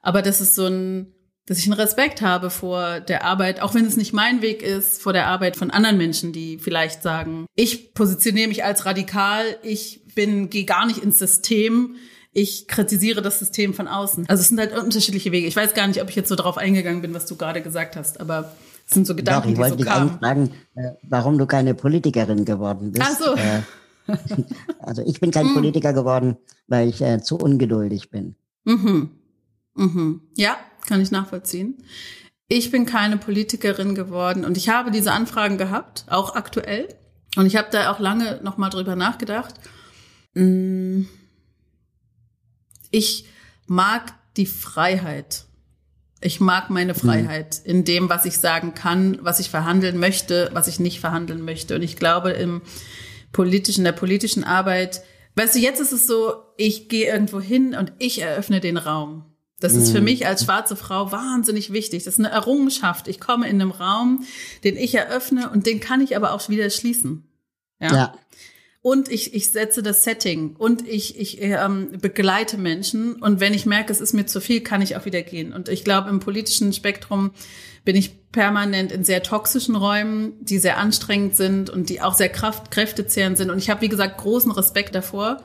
Aber das ist so ein, dass ich einen Respekt habe vor der Arbeit, auch wenn es nicht mein Weg ist, vor der Arbeit von anderen Menschen, die vielleicht sagen, ich positioniere mich als radikal, ich bin, gehe gar nicht ins System, ich kritisiere das System von außen. Also es sind halt unterschiedliche Wege. Ich weiß gar nicht, ob ich jetzt so darauf eingegangen bin, was du gerade gesagt hast, aber es sind so Gedanken, Doch, ich wollte die so dich kamen. fragen, äh, warum du keine Politikerin geworden bist. Ach so. Äh, [laughs] also ich bin kein hm. Politiker geworden, weil ich äh, zu ungeduldig bin. Mhm. Mhm. Ja, kann ich nachvollziehen. ich bin keine Politikerin geworden und ich habe diese Anfragen gehabt, auch aktuell. Und ich habe da auch lange nochmal drüber nachgedacht. Mm. Ich mag die Freiheit. Ich mag meine Freiheit mhm. in dem, was ich sagen kann, was ich verhandeln möchte, was ich nicht verhandeln möchte. Und ich glaube, im politischen, der politischen Arbeit, weißt du, jetzt ist es so, ich gehe irgendwo hin und ich eröffne den Raum. Das ist für mhm. mich als schwarze Frau wahnsinnig wichtig. Das ist eine Errungenschaft. Ich komme in einem Raum, den ich eröffne und den kann ich aber auch wieder schließen. Ja. ja. Und ich, ich setze das Setting und ich, ich ähm, begleite Menschen. Und wenn ich merke, es ist mir zu viel, kann ich auch wieder gehen. Und ich glaube, im politischen Spektrum bin ich permanent in sehr toxischen Räumen, die sehr anstrengend sind und die auch sehr kraft, kräftezehrend sind. Und ich habe, wie gesagt, großen Respekt davor.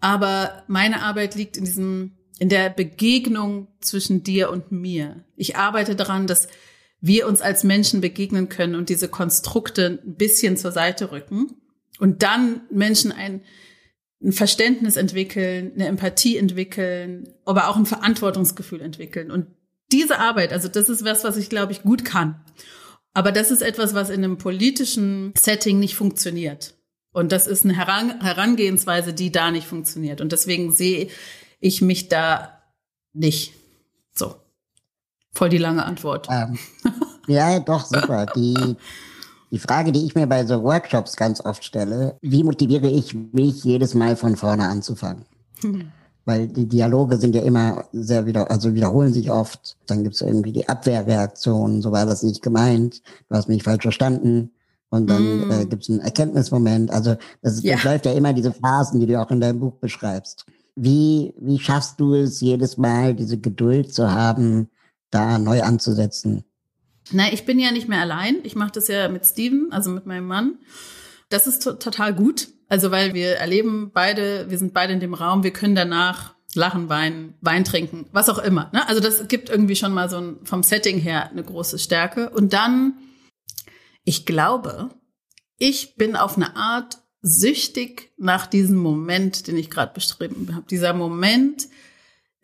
Aber meine Arbeit liegt in diesem, in der Begegnung zwischen dir und mir. Ich arbeite daran, dass wir uns als Menschen begegnen können und diese Konstrukte ein bisschen zur Seite rücken und dann Menschen ein, ein Verständnis entwickeln, eine Empathie entwickeln, aber auch ein Verantwortungsgefühl entwickeln. Und diese Arbeit, also das ist was, was ich glaube ich gut kann. Aber das ist etwas, was in einem politischen Setting nicht funktioniert. Und das ist eine Herangehensweise, die da nicht funktioniert. Und deswegen sehe ich mich da nicht. So. Voll die lange Antwort. Ähm, ja, doch, super. Die, [laughs] die Frage, die ich mir bei so Workshops ganz oft stelle, wie motiviere ich mich jedes Mal von vorne anzufangen? Hm. Weil die Dialoge sind ja immer sehr wieder, also wiederholen sich oft. Dann gibt es irgendwie die Abwehrreaktion, so war das nicht gemeint, du hast mich falsch verstanden. Und dann mm. äh, gibt es einen Erkenntnismoment. Also das, ja. das läuft ja immer diese Phasen, die du auch in deinem Buch beschreibst. Wie, wie schaffst du es jedes Mal, diese Geduld zu haben, da neu anzusetzen? Na, ich bin ja nicht mehr allein. Ich mache das ja mit Steven, also mit meinem Mann. Das ist total gut. Also, weil wir erleben beide, wir sind beide in dem Raum, wir können danach lachen, weinen, Wein trinken, was auch immer. Ne? Also das gibt irgendwie schon mal so ein, vom Setting her eine große Stärke. Und dann, ich glaube, ich bin auf eine Art süchtig nach diesem Moment, den ich gerade beschrieben habe. Dieser Moment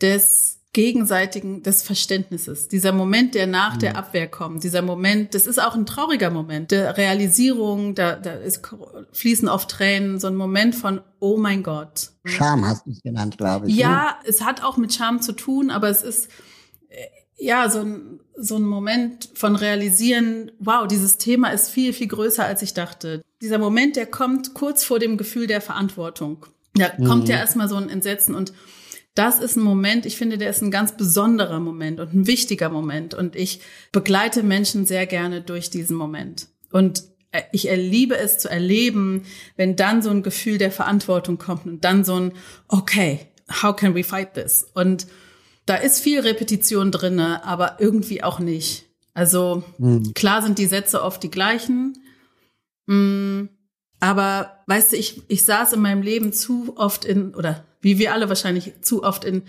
des gegenseitigen des Verständnisses. Dieser Moment, der nach mhm. der Abwehr kommt, dieser Moment, das ist auch ein trauriger Moment der Realisierung, da, da ist, fließen oft Tränen, so ein Moment von, oh mein Gott. Scham hast du es genannt, glaube ich. Ja, ne? es hat auch mit Scham zu tun, aber es ist, äh, ja, so ein, so ein Moment von realisieren, wow, dieses Thema ist viel, viel größer, als ich dachte. Dieser Moment, der kommt kurz vor dem Gefühl der Verantwortung. Da mhm. kommt ja erstmal so ein Entsetzen und das ist ein Moment, ich finde, der ist ein ganz besonderer Moment und ein wichtiger Moment. Und ich begleite Menschen sehr gerne durch diesen Moment. Und äh, ich erliebe es zu erleben, wenn dann so ein Gefühl der Verantwortung kommt und dann so ein, okay, how can we fight this? Und da ist viel Repetition drinne, aber irgendwie auch nicht. Also mhm. klar sind die Sätze oft die gleichen. Mm, aber weißt du, ich, ich saß in meinem Leben zu oft in, oder wie wir alle wahrscheinlich zu oft in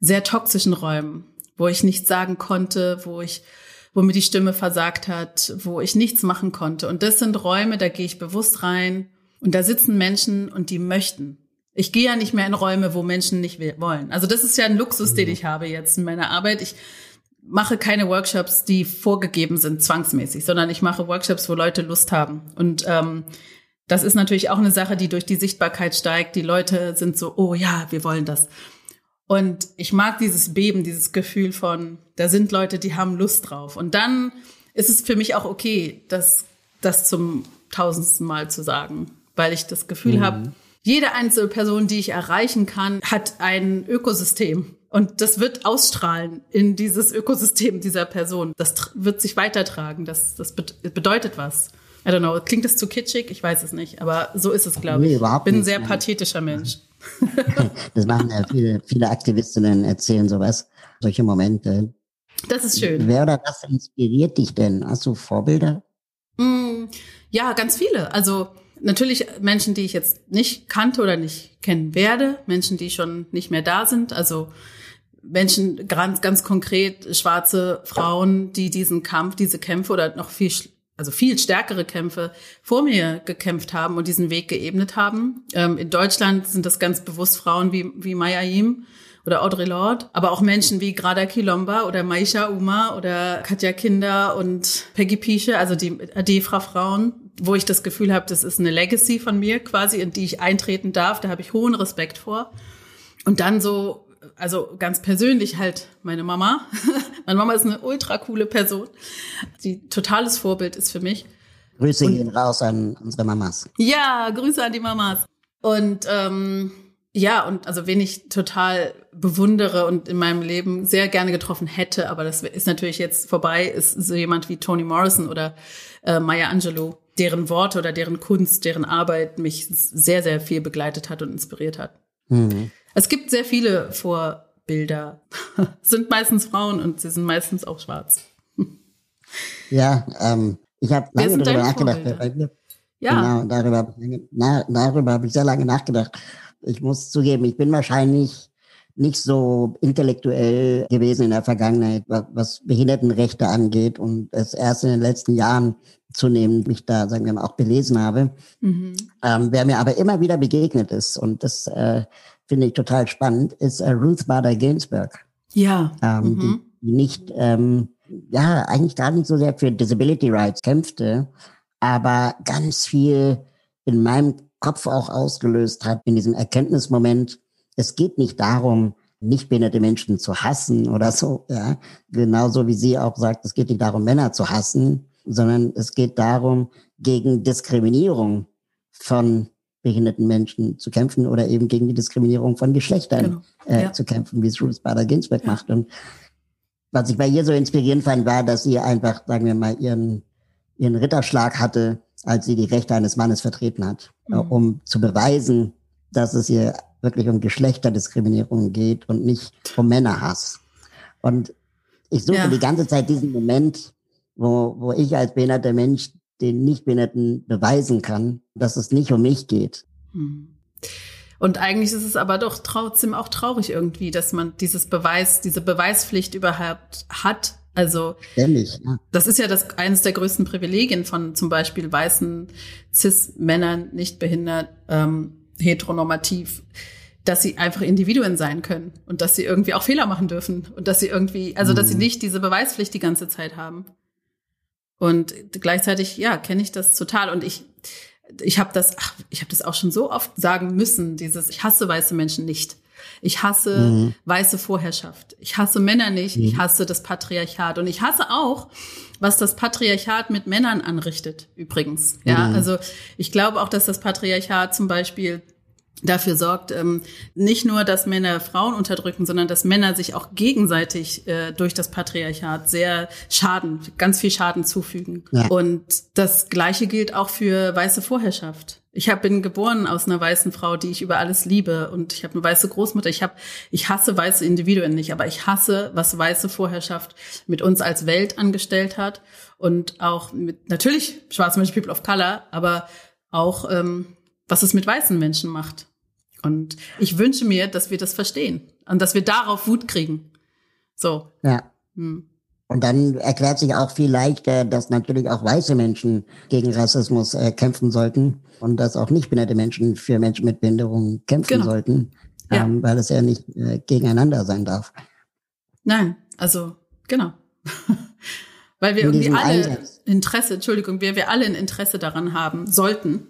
sehr toxischen Räumen, wo ich nichts sagen konnte, wo ich, wo mir die Stimme versagt hat, wo ich nichts machen konnte. Und das sind Räume, da gehe ich bewusst rein und da sitzen Menschen und die möchten. Ich gehe ja nicht mehr in Räume, wo Menschen nicht wollen. Also das ist ja ein Luxus, den ich habe jetzt in meiner Arbeit. Ich mache keine Workshops, die vorgegeben sind, zwangsmäßig, sondern ich mache Workshops, wo Leute Lust haben. Und ähm, das ist natürlich auch eine Sache, die durch die Sichtbarkeit steigt. Die Leute sind so, oh ja, wir wollen das. Und ich mag dieses Beben, dieses Gefühl von, da sind Leute, die haben Lust drauf. Und dann ist es für mich auch okay, das, das zum tausendsten Mal zu sagen, weil ich das Gefühl mhm. habe, jede einzelne Person, die ich erreichen kann, hat ein Ökosystem. Und das wird ausstrahlen in dieses Ökosystem dieser Person. Das wird sich weitertragen. Das, das bedeutet was. I don't know, klingt das zu kitschig? Ich weiß es nicht, aber so ist es, glaube nee, ich. Ich bin ein sehr pathetischer Mensch. [laughs] das machen ja viele, viele Aktivistinnen, erzählen sowas, solche Momente. Das ist schön. Wer oder was inspiriert dich denn? Hast du Vorbilder? Mm, ja, ganz viele. Also natürlich Menschen, die ich jetzt nicht kannte oder nicht kennen werde, Menschen, die schon nicht mehr da sind. Also Menschen, ganz, ganz konkret schwarze Frauen, die diesen Kampf, diese Kämpfe oder noch viel also viel stärkere Kämpfe vor mir gekämpft haben und diesen Weg geebnet haben. Ähm, in Deutschland sind das ganz bewusst Frauen wie, wie Maya Yim oder Audre Lorde, aber auch Menschen wie Grada Kilomba oder Maisha Uma oder Katja Kinder und Peggy Piesche, also die ADFRA-Frauen, wo ich das Gefühl habe, das ist eine Legacy von mir quasi, in die ich eintreten darf. Da habe ich hohen Respekt vor. Und dann so, also ganz persönlich halt meine Mama. [laughs] meine Mama ist eine ultra coole Person, die totales Vorbild ist für mich. Grüße und, gehen raus an unsere Mamas. Ja, Grüße an die Mamas. Und ähm, ja, und also wen ich total bewundere und in meinem Leben sehr gerne getroffen hätte, aber das ist natürlich jetzt vorbei, ist so jemand wie Toni Morrison oder äh, Maya Angelou, deren Worte oder deren Kunst, deren Arbeit mich sehr, sehr viel begleitet hat und inspiriert hat. Mhm. Es gibt sehr viele Vorbilder, [laughs] sind meistens Frauen und sie sind meistens auch schwarz. ja, ähm, ich habe lange darüber nachgedacht. Ja. Genau, darüber habe ich, na, darüber hab ich sehr lange nachgedacht ich muss zugeben, ich bin wahrscheinlich nicht so intellektuell gewesen in der Vergangenheit, was Behindertenrechte angeht und es erst in den letzten Jahren zunehmend mich da, sagen wir mal, auch belesen habe. Mhm. Ähm, wer mir aber immer wieder begegnet ist, und das äh, finde ich total spannend, ist äh, Ruth Bader Ginsburg. Ja. Ähm, mhm. die, nicht, ähm, ja, eigentlich gar nicht so sehr für Disability Rights kämpfte, aber ganz viel in meinem Kopf auch ausgelöst hat, in diesem Erkenntnismoment, es geht nicht darum, nicht behinderte Menschen zu hassen oder so, ja. Genauso wie sie auch sagt, es geht nicht darum, Männer zu hassen, sondern es geht darum, gegen Diskriminierung von behinderten Menschen zu kämpfen oder eben gegen die Diskriminierung von Geschlechtern genau. äh, ja. zu kämpfen, wie es Ruth Bader Ginsburg ja. macht. Und was ich bei ihr so inspirierend fand, war, dass sie einfach, sagen wir mal, ihren, ihren Ritterschlag hatte, als sie die Rechte eines Mannes vertreten hat, äh, mhm. um zu beweisen, dass es ihr wirklich um Geschlechterdiskriminierung geht und nicht um Männerhass. Und ich suche ja. die ganze Zeit diesen Moment, wo, wo ich als behinderter Mensch den Nichtbehinderten beweisen kann, dass es nicht um mich geht. Mhm. Und eigentlich ist es aber doch trotzdem auch traurig irgendwie, dass man dieses Beweis, diese Beweispflicht überhaupt hat, also Ständig, ja. das ist ja das eines der größten Privilegien von zum Beispiel weißen Cis-Männern, nicht behindert, ähm, heteronormativ, dass sie einfach Individuen sein können und dass sie irgendwie auch Fehler machen dürfen und dass sie irgendwie, also dass sie mhm. nicht diese Beweispflicht die ganze Zeit haben. Und gleichzeitig, ja, kenne ich das total. Und ich, ich habe das, ach, ich habe das auch schon so oft sagen müssen, dieses, ich hasse weiße Menschen nicht. Ich hasse mhm. weiße Vorherrschaft. Ich hasse Männer nicht. Mhm. Ich hasse das Patriarchat. Und ich hasse auch, was das Patriarchat mit Männern anrichtet, übrigens. Ja, mhm. also ich glaube auch, dass das Patriarchat zum Beispiel dafür sorgt, ähm, nicht nur, dass Männer Frauen unterdrücken, sondern dass Männer sich auch gegenseitig äh, durch das Patriarchat sehr Schaden, ganz viel Schaden zufügen. Ja. Und das Gleiche gilt auch für weiße Vorherrschaft. Ich hab, bin geboren aus einer weißen Frau, die ich über alles liebe. Und ich habe eine weiße Großmutter. Ich, hab, ich hasse weiße Individuen nicht, aber ich hasse, was weiße Vorherrschaft mit uns als Welt angestellt hat. Und auch mit, natürlich, schwarze Menschen, People of Color, aber auch, ähm, was es mit weißen Menschen macht. Und ich wünsche mir, dass wir das verstehen und dass wir darauf Wut kriegen. So. Ja. Hm. Und dann erklärt sich auch viel leichter, dass natürlich auch weiße Menschen gegen Rassismus äh, kämpfen sollten und dass auch nicht behinderte Menschen für Menschen mit Behinderung kämpfen genau. sollten, ähm, ja. weil es ja nicht äh, gegeneinander sein darf. Nein, also genau. [laughs] weil wir In irgendwie alle Einsatz. Interesse, Entschuldigung, wir, wir alle ein Interesse daran haben sollten,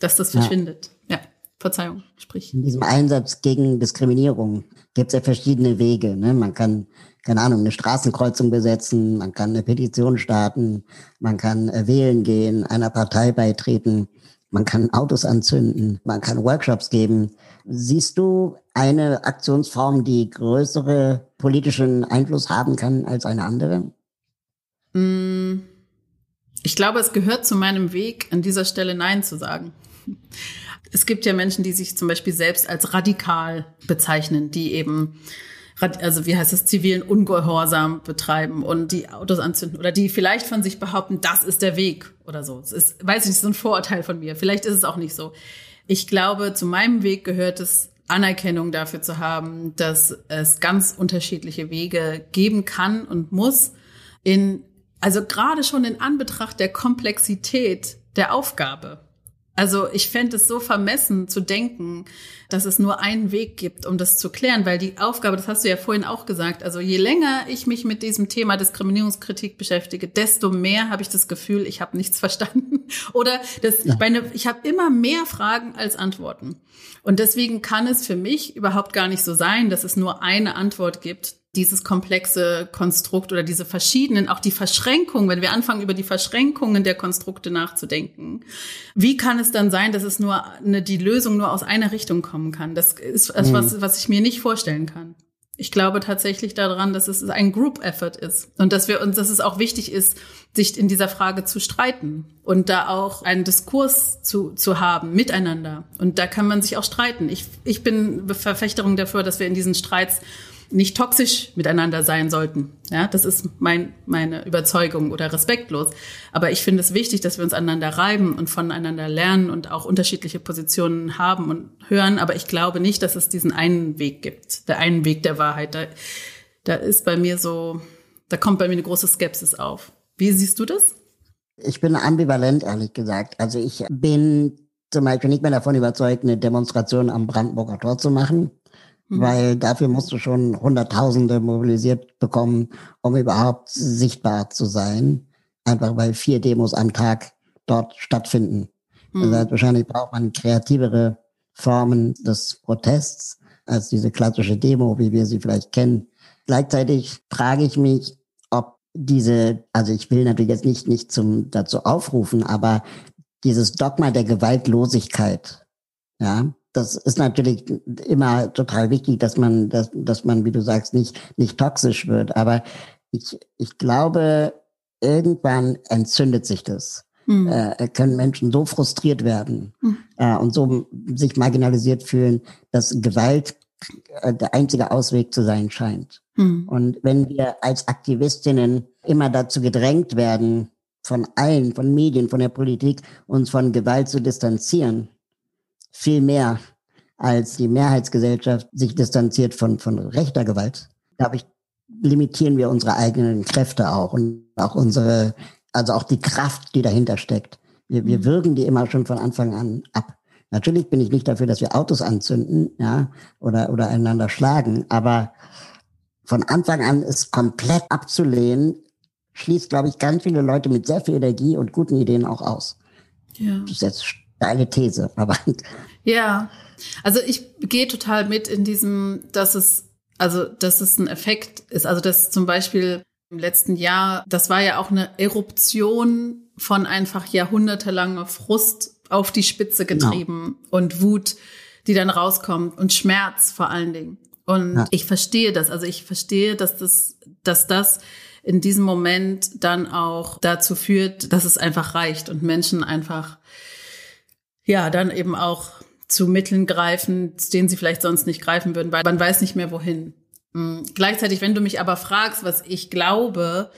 dass das verschwindet. Ja, ja Verzeihung, sprich. In diesem Einsatz gegen Diskriminierung gibt es ja verschiedene Wege. Ne? Man kann keine Ahnung, eine Straßenkreuzung besetzen, man kann eine Petition starten, man kann äh, wählen gehen, einer Partei beitreten, man kann Autos anzünden, man kann Workshops geben. Siehst du eine Aktionsform, die größere politischen Einfluss haben kann als eine andere? Mm, ich glaube, es gehört zu meinem Weg, an dieser Stelle Nein zu sagen. Es gibt ja Menschen, die sich zum Beispiel selbst als radikal bezeichnen, die eben also wie heißt es, zivilen Ungehorsam betreiben und die Autos anzünden oder die vielleicht von sich behaupten, das ist der Weg oder so. Es ist, weiß ich nicht, so ein Vorurteil von mir. Vielleicht ist es auch nicht so. Ich glaube, zu meinem Weg gehört es, Anerkennung dafür zu haben, dass es ganz unterschiedliche Wege geben kann und muss in, also gerade schon in Anbetracht der Komplexität der Aufgabe. Also ich fände es so vermessen zu denken, dass es nur einen Weg gibt, um das zu klären, weil die Aufgabe, das hast du ja vorhin auch gesagt, also je länger ich mich mit diesem Thema Diskriminierungskritik beschäftige, desto mehr habe ich das Gefühl, ich habe nichts [laughs] verstanden. Oder das, ja. ich meine, ich habe immer mehr Fragen als Antworten. Und deswegen kann es für mich überhaupt gar nicht so sein, dass es nur eine Antwort gibt, dieses komplexe Konstrukt oder diese verschiedenen, auch die Verschränkungen, wenn wir anfangen, über die Verschränkungen der Konstrukte nachzudenken, wie kann es dann sein, dass es nur eine, die Lösung nur aus einer Richtung kommen kann? Das ist etwas, mhm. was ich mir nicht vorstellen kann. Ich glaube tatsächlich daran, dass es ein Group Effort ist und dass wir uns, dass es auch wichtig ist, sich in dieser Frage zu streiten und da auch einen Diskurs zu, zu haben miteinander. Und da kann man sich auch streiten. Ich, ich bin Verfechterin dafür, dass wir in diesen Streits nicht toxisch miteinander sein sollten. Ja, das ist mein, meine Überzeugung oder respektlos. Aber ich finde es wichtig, dass wir uns aneinander reiben und voneinander lernen und auch unterschiedliche Positionen haben und hören. Aber ich glaube nicht, dass es diesen einen Weg gibt, der einen Weg der Wahrheit. Da, da ist bei mir so, da kommt bei mir eine große Skepsis auf. Wie siehst du das? Ich bin ambivalent, ehrlich gesagt. Also ich bin zum Beispiel nicht mehr davon überzeugt, eine Demonstration am Brandenburger Tor zu machen. Mhm. Weil dafür musst du schon Hunderttausende mobilisiert bekommen, um überhaupt sichtbar zu sein. Einfach weil vier Demos am Tag dort stattfinden. Mhm. Also wahrscheinlich braucht man kreativere Formen des Protests als diese klassische Demo, wie wir sie vielleicht kennen. Gleichzeitig frage ich mich, ob diese, also ich will natürlich jetzt nicht, nicht zum, dazu aufrufen, aber dieses Dogma der Gewaltlosigkeit, ja, das ist natürlich immer total wichtig, dass man, dass, dass man, wie du sagst, nicht, nicht toxisch wird. Aber ich, ich glaube, irgendwann entzündet sich das. Mhm. Äh, können Menschen so frustriert werden mhm. äh, und so sich marginalisiert fühlen, dass Gewalt äh, der einzige Ausweg zu sein scheint. Mhm. Und wenn wir als Aktivistinnen immer dazu gedrängt werden, von allen, von Medien, von der Politik, uns von Gewalt zu distanzieren, viel mehr als die Mehrheitsgesellschaft sich distanziert von, von rechter Gewalt, glaube ich, limitieren wir unsere eigenen Kräfte auch und auch unsere, also auch die Kraft, die dahinter steckt. Wir, wir mhm. wirken die immer schon von Anfang an ab. Natürlich bin ich nicht dafür, dass wir Autos anzünden, ja, oder, oder einander schlagen, aber von Anfang an ist komplett abzulehnen, schließt, glaube ich, ganz viele Leute mit sehr viel Energie und guten Ideen auch aus. Ja. Das ist jetzt steile These, aber. Ja, also ich gehe total mit in diesem, dass es, also dass es ein Effekt ist. Also dass zum Beispiel im letzten Jahr, das war ja auch eine Eruption von einfach jahrhundertelanger Frust auf die Spitze genau. getrieben genau. und Wut, die dann rauskommt und Schmerz vor allen Dingen. Und ja. ich verstehe das. Also ich verstehe, dass das, dass das in diesem Moment dann auch dazu führt, dass es einfach reicht und Menschen einfach ja, dann eben auch zu Mitteln greifen, denen sie vielleicht sonst nicht greifen würden, weil man weiß nicht mehr wohin. Mhm. Gleichzeitig, wenn du mich aber fragst, was ich glaube,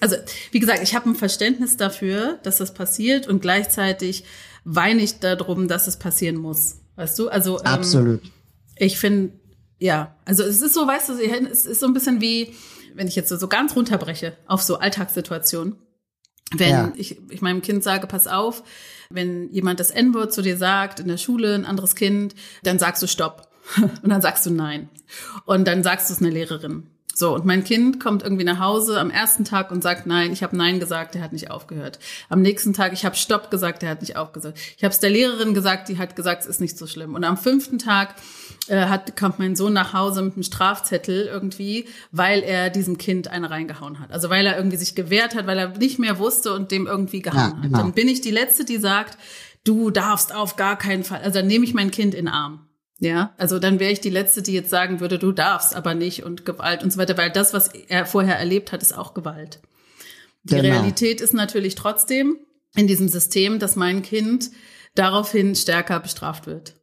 also wie gesagt, ich habe ein Verständnis dafür, dass das passiert und gleichzeitig weine ich darum, dass es passieren muss. Weißt du? Also ähm, absolut. Ich finde, ja, also es ist so, weißt du, es ist so ein bisschen wie, wenn ich jetzt so ganz runterbreche auf so Alltagssituationen. Wenn ja. ich, ich meinem Kind sage, pass auf, wenn jemand das N-Wort zu dir sagt in der Schule, ein anderes Kind, dann sagst du Stopp. [laughs] Und dann sagst du Nein. Und dann sagst du es einer Lehrerin. So, und mein Kind kommt irgendwie nach Hause am ersten Tag und sagt Nein, ich habe Nein gesagt, der hat nicht aufgehört. Am nächsten Tag, ich habe Stopp gesagt, der hat nicht aufgesagt. Ich habe es der Lehrerin gesagt, die hat gesagt, es ist nicht so schlimm. Und am fünften Tag äh, hat, kommt mein Sohn nach Hause mit einem Strafzettel irgendwie, weil er diesem Kind eine reingehauen hat. Also weil er irgendwie sich gewehrt hat, weil er nicht mehr wusste und dem irgendwie gehauen ja, genau. hat. Dann bin ich die Letzte, die sagt, du darfst auf gar keinen Fall, also dann nehme ich mein Kind in den Arm. Ja, also dann wäre ich die Letzte, die jetzt sagen würde, du darfst aber nicht und Gewalt und so weiter, weil das, was er vorher erlebt hat, ist auch Gewalt. Die genau. Realität ist natürlich trotzdem in diesem System, dass mein Kind daraufhin stärker bestraft wird.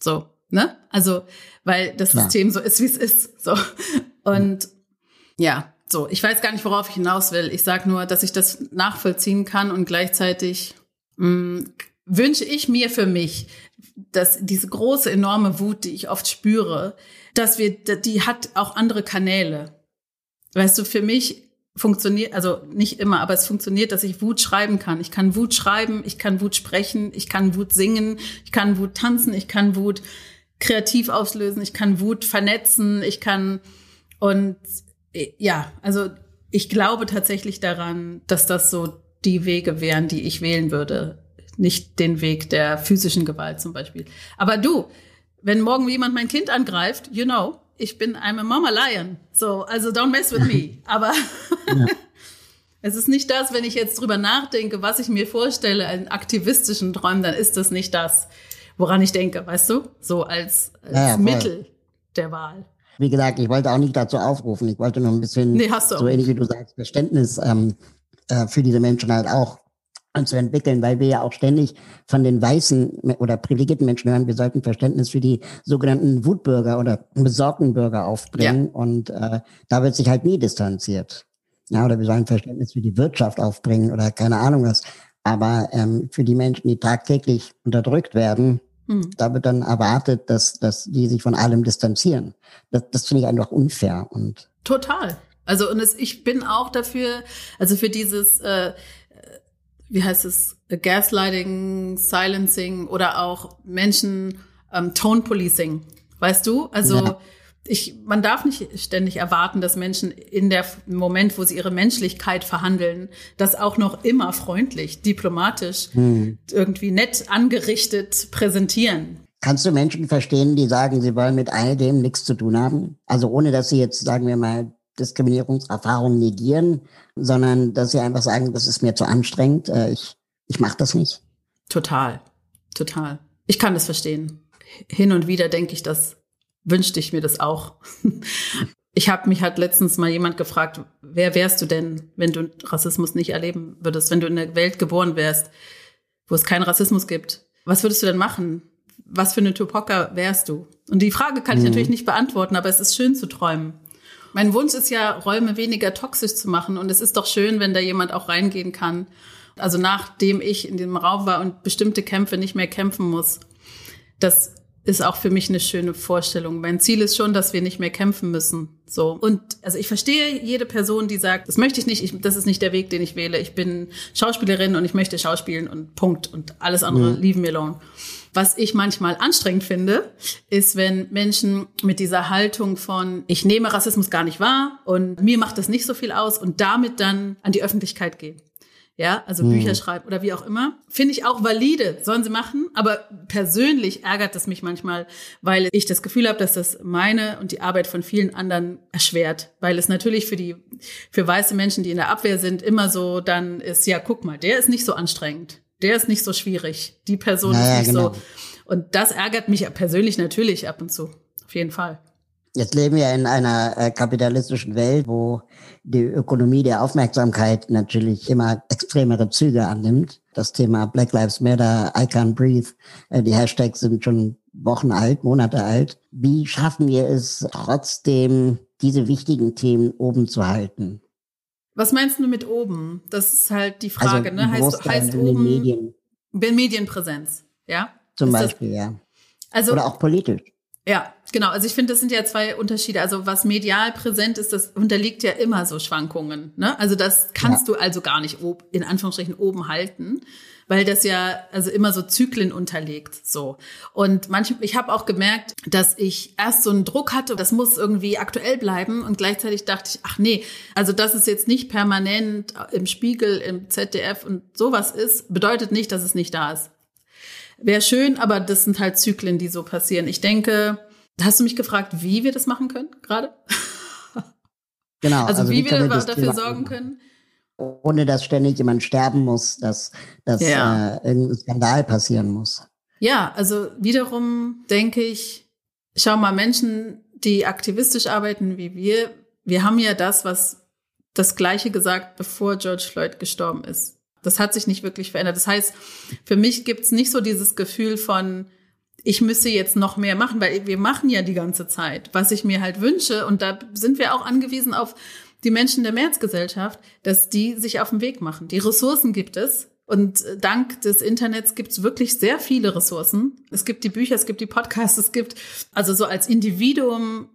So, ne? Also, weil das Klar. System so ist, wie es ist. So. Und ja, so, ich weiß gar nicht, worauf ich hinaus will. Ich sage nur, dass ich das nachvollziehen kann und gleichzeitig mh, mm, wünsche ich mir für mich, dass diese große, enorme Wut, die ich oft spüre, dass wir, die hat auch andere Kanäle. Weißt du, für mich funktioniert, also nicht immer, aber es funktioniert, dass ich Wut schreiben kann. Ich kann Wut schreiben, ich kann Wut sprechen, ich kann Wut singen, ich kann Wut tanzen, ich kann Wut kreativ auslösen, ich kann Wut vernetzen, ich kann und äh, ja, also ich glaube tatsächlich daran, dass das so die Wege wären, die ich wählen würde. Nicht den Weg der physischen Gewalt zum Beispiel. Aber du, wenn morgen jemand mein Kind angreift, you know, ich bin I'm a mama lion. So, also don't mess with me. [laughs] Aber ja. [laughs] es ist nicht das, wenn ich jetzt drüber nachdenke, was ich mir vorstelle, einen aktivistischen Träumen, dann ist das nicht das, woran ich denke, weißt du? So als, als ja, Mittel der Wahl. Wie gesagt, ich wollte auch nicht dazu aufrufen. Ich wollte noch ein bisschen, nee, so ähnlich wie du sagst, Verständnis ähm, äh, für diese Menschen halt auch zu entwickeln, weil wir ja auch ständig von den weißen oder privilegierten Menschen hören, wir sollten Verständnis für die sogenannten Wutbürger oder besorgten Bürger aufbringen. Ja. Und äh, da wird sich halt nie distanziert. Ja, oder wir sollen Verständnis für die Wirtschaft aufbringen oder keine Ahnung was. Aber ähm, für die Menschen, die tagtäglich unterdrückt werden, hm. da wird dann erwartet, dass, dass die sich von allem distanzieren. Das, das finde ich einfach unfair. Und Total. Also und es, ich bin auch dafür, also für dieses äh, wie heißt es, Gaslighting, Silencing oder auch Menschen ähm, Tone Policing. Weißt du? Also ja. ich, man darf nicht ständig erwarten, dass Menschen in der Moment, wo sie ihre Menschlichkeit verhandeln, das auch noch immer freundlich, diplomatisch, hm. irgendwie nett angerichtet präsentieren. Kannst du Menschen verstehen, die sagen, sie wollen mit all dem nichts zu tun haben? Also ohne, dass sie jetzt, sagen wir mal, Diskriminierungserfahrung negieren, sondern dass sie einfach sagen, das ist mir zu anstrengend, äh, ich, ich mache das nicht. Total, total. Ich kann das verstehen. Hin und wieder denke ich, das wünschte ich mir das auch. [laughs] Ich habe mich halt letztens mal jemand gefragt, wer wärst du denn, wenn du Rassismus nicht erleben würdest, wenn du in der Welt geboren wärst, wo es keinen Rassismus gibt? Was würdest du denn machen? Was für eine Tupoka wärst du? Und die Frage kann ich mhm. natürlich nicht beantworten, aber es ist schön zu träumen. Mein Wunsch ist ja, Räume weniger toxisch zu machen. Und es ist doch schön, wenn da jemand auch reingehen kann. Also nachdem ich in dem Raum war und bestimmte Kämpfe nicht mehr kämpfen muss. Das ist auch für mich eine schöne Vorstellung. Mein Ziel ist schon, dass wir nicht mehr kämpfen müssen. So. Und also ich verstehe jede Person, die sagt, das möchte ich nicht, ich, das ist nicht der Weg, den ich wähle. Ich bin Schauspielerin und ich möchte schauspielen und Punkt. Und alles andere, mhm. leave me alone. Was ich manchmal anstrengend finde, ist, wenn Menschen mit dieser Haltung von, ich nehme Rassismus gar nicht wahr und mir macht das nicht so viel aus und damit dann an die Öffentlichkeit gehen. Ja, also mhm. Bücher schreiben oder wie auch immer. Finde ich auch valide, sollen sie machen. Aber persönlich ärgert es mich manchmal, weil ich das Gefühl habe, dass das meine und die Arbeit von vielen anderen erschwert. Weil es natürlich für die, für weiße Menschen, die in der Abwehr sind, immer so dann ist, ja, guck mal, der ist nicht so anstrengend der ist nicht so schwierig. Die Person naja, ist nicht genau. so. Und das ärgert mich persönlich natürlich ab und zu. Auf jeden Fall. Jetzt leben wir in einer äh, kapitalistischen Welt, wo die Ökonomie der Aufmerksamkeit natürlich immer extremere Züge annimmt. Das Thema Black Lives Matter, I Can't Breathe, äh, die Hashtags sind schon Wochen alt, Monate alt. Wie schaffen wir es trotzdem, diese wichtigen Themen oben zu halten? Was meinst du mit oben? Das ist halt die Frage, also, ne? Heißt, heißt oben Medien. Medienpräsenz, ja? Zum ist Beispiel, das, ja. Also, Oder auch politisch. Ja, genau. Also ich finde, das sind ja zwei Unterschiede. Also was medial präsent ist, das unterliegt ja immer so Schwankungen. Ne? Also das kannst ja. du also gar nicht in Anführungsstrichen oben halten weil das ja also immer so Zyklen unterlegt so. Und manchmal ich habe auch gemerkt, dass ich erst so einen Druck hatte, das muss irgendwie aktuell bleiben und gleichzeitig dachte ich, ach nee, also dass es jetzt nicht permanent im Spiegel, im ZDF und sowas ist, bedeutet nicht, dass es nicht da ist. Wäre schön, aber das sind halt Zyklen, die so passieren. Ich denke, hast du mich gefragt, wie wir das machen können gerade? [laughs] Genau. Also, also wie, wie wir dafür sorgen können, ohne dass ständig jemand sterben muss, dass, dass ja. äh, irgendein Skandal passieren muss. Ja, also wiederum denke ich, schau mal, Menschen, die aktivistisch arbeiten wie wir, wir haben ja das, was das Gleiche gesagt, bevor George Floyd gestorben ist. Das hat sich nicht wirklich verändert. Das heißt, für mich gibt's nicht so dieses Gefühl von, ich müsse jetzt noch mehr machen, weil wir machen ja die ganze Zeit, was ich mir halt wünsche. Und da sind wir auch angewiesen auf die Menschen der Märzgesellschaft, dass die sich auf den Weg machen. Die Ressourcen gibt es. Und dank des Internets gibt es wirklich sehr viele Ressourcen. Es gibt die Bücher, es gibt die Podcasts, es gibt, also so als Individuum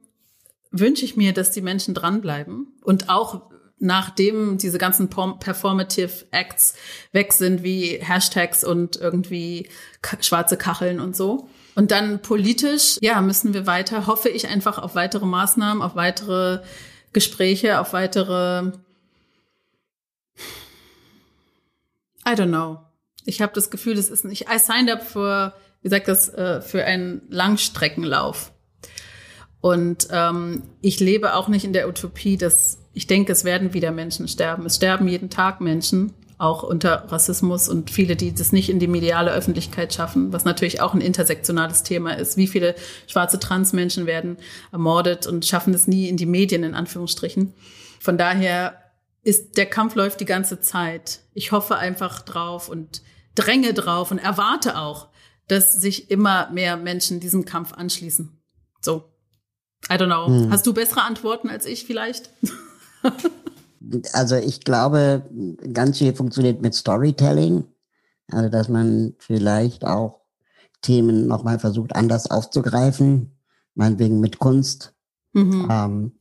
wünsche ich mir, dass die Menschen dranbleiben und auch nachdem diese ganzen Performative Acts weg sind, wie Hashtags und irgendwie schwarze Kacheln und so. Und dann politisch, ja, müssen wir weiter, hoffe ich einfach auf weitere Maßnahmen, auf weitere Gespräche, auf weitere, I don't know. Ich habe das Gefühl, das ist nicht, I signed up für, wie sagt das, äh, für einen Langstreckenlauf. Und ähm, ich lebe auch nicht in der Utopie, dass ich denke, es werden wieder Menschen sterben. Es sterben jeden Tag Menschen, auch unter Rassismus und viele, die das nicht in die mediale Öffentlichkeit schaffen, was natürlich auch ein intersektionales Thema ist. Wie viele schwarze Transmenschen werden ermordet und schaffen es nie in die Medien, in Anführungsstrichen. Von daher ist der Kampf läuft die ganze Zeit. Ich hoffe einfach drauf und dränge drauf und erwarte auch, dass sich immer mehr Menschen diesem Kampf anschließen. So. I don't know. Hm. Hast du bessere Antworten als ich vielleicht? [laughs] also ich glaube, ganz viel funktioniert mit Storytelling. Also dass man vielleicht auch Themen nochmal versucht anders aufzugreifen, meinetwegen mit Kunst, mhm. ähm,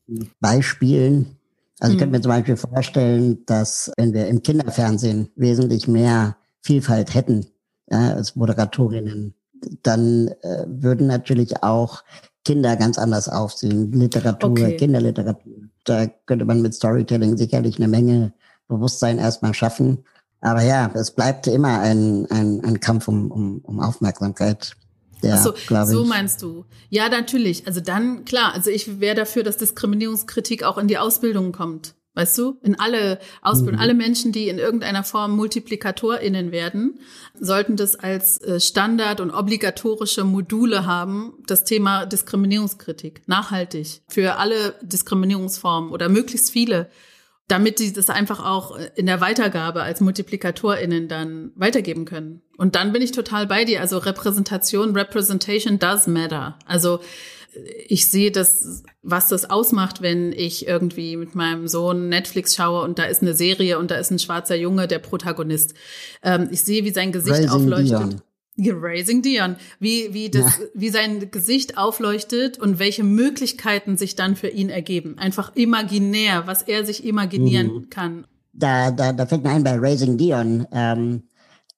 Beispielen. Also ich könnte mhm. mir zum Beispiel vorstellen, dass wenn wir im Kinderfernsehen wesentlich mehr Vielfalt hätten ja, als Moderatorinnen, dann äh, würden natürlich auch Kinder ganz anders aufsehen. Literatur, okay. Kinderliteratur. Da könnte man mit Storytelling sicherlich eine Menge Bewusstsein erstmal schaffen. Aber ja, es bleibt immer ein, ein, ein Kampf um, um, um Aufmerksamkeit. Ja, so, so meinst du. Ja, natürlich. Also dann, klar, also ich wäre dafür, dass Diskriminierungskritik auch in die Ausbildung kommt. Weißt du, in alle Ausbildung, mhm. alle Menschen, die in irgendeiner Form MultiplikatorInnen werden, sollten das als äh, Standard und obligatorische Module haben, das Thema Diskriminierungskritik, nachhaltig, für alle Diskriminierungsformen oder möglichst viele, damit sie das einfach auch in der Weitergabe als MultiplikatorInnen dann weitergeben können. Und dann bin ich total bei dir. Also Repräsentation, Representation does matter. Also ich sehe das, was das ausmacht, wenn ich irgendwie mit meinem Sohn Netflix schaue und da ist eine Serie und da ist ein schwarzer Junge, der Protagonist. Ähm, ich sehe, wie sein Gesicht Raising aufleuchtet. Dion. Raising Dion. Wie, wie, das, ja. wie sein Gesicht aufleuchtet und welche Möglichkeiten sich dann für ihn ergeben. Einfach imaginär, was er sich imaginieren mhm. kann. Da, da, da fällt mir ein bei Raising Dion. Ähm,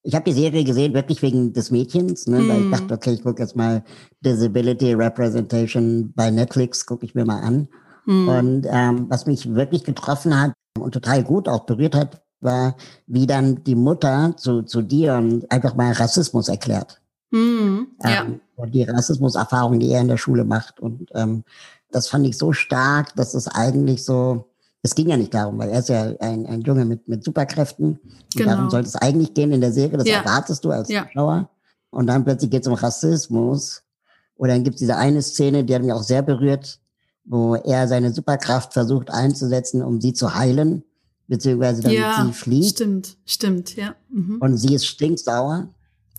ich habe die Serie gesehen, wirklich wegen des Mädchens, ne, mm. weil ich hm. dachte, okay, ich gucke jetzt mal Disability Representation bei Netflix, gucke ich mir mal an. Mm. Und ähm, was mich wirklich getroffen hat und total gut auch berührt hat, war, wie dann die Mutter zu, zu dir und einfach mal Rassismus erklärt. Mm. Ja. Ähm, und die Rassismuserfahrung, die er in der Schule macht. Und ähm, das fand ich so stark, dass es eigentlich so es ging ja nicht darum, weil er ist ja ein, ein Junge mit, mit Superkräften. Genau. Darum sollte es eigentlich gehen in der Serie, das ja. erwartest du als ja. Zuschauer. Und dann plötzlich geht es um Rassismus. Oder dann gibt es diese eine Szene, die hat mich auch sehr berührt, wo er seine Superkraft versucht einzusetzen, um sie zu heilen, beziehungsweise damit ja, sie flieht. Stimmt, stimmt, ja. Mhm. Und sie ist stinksauer.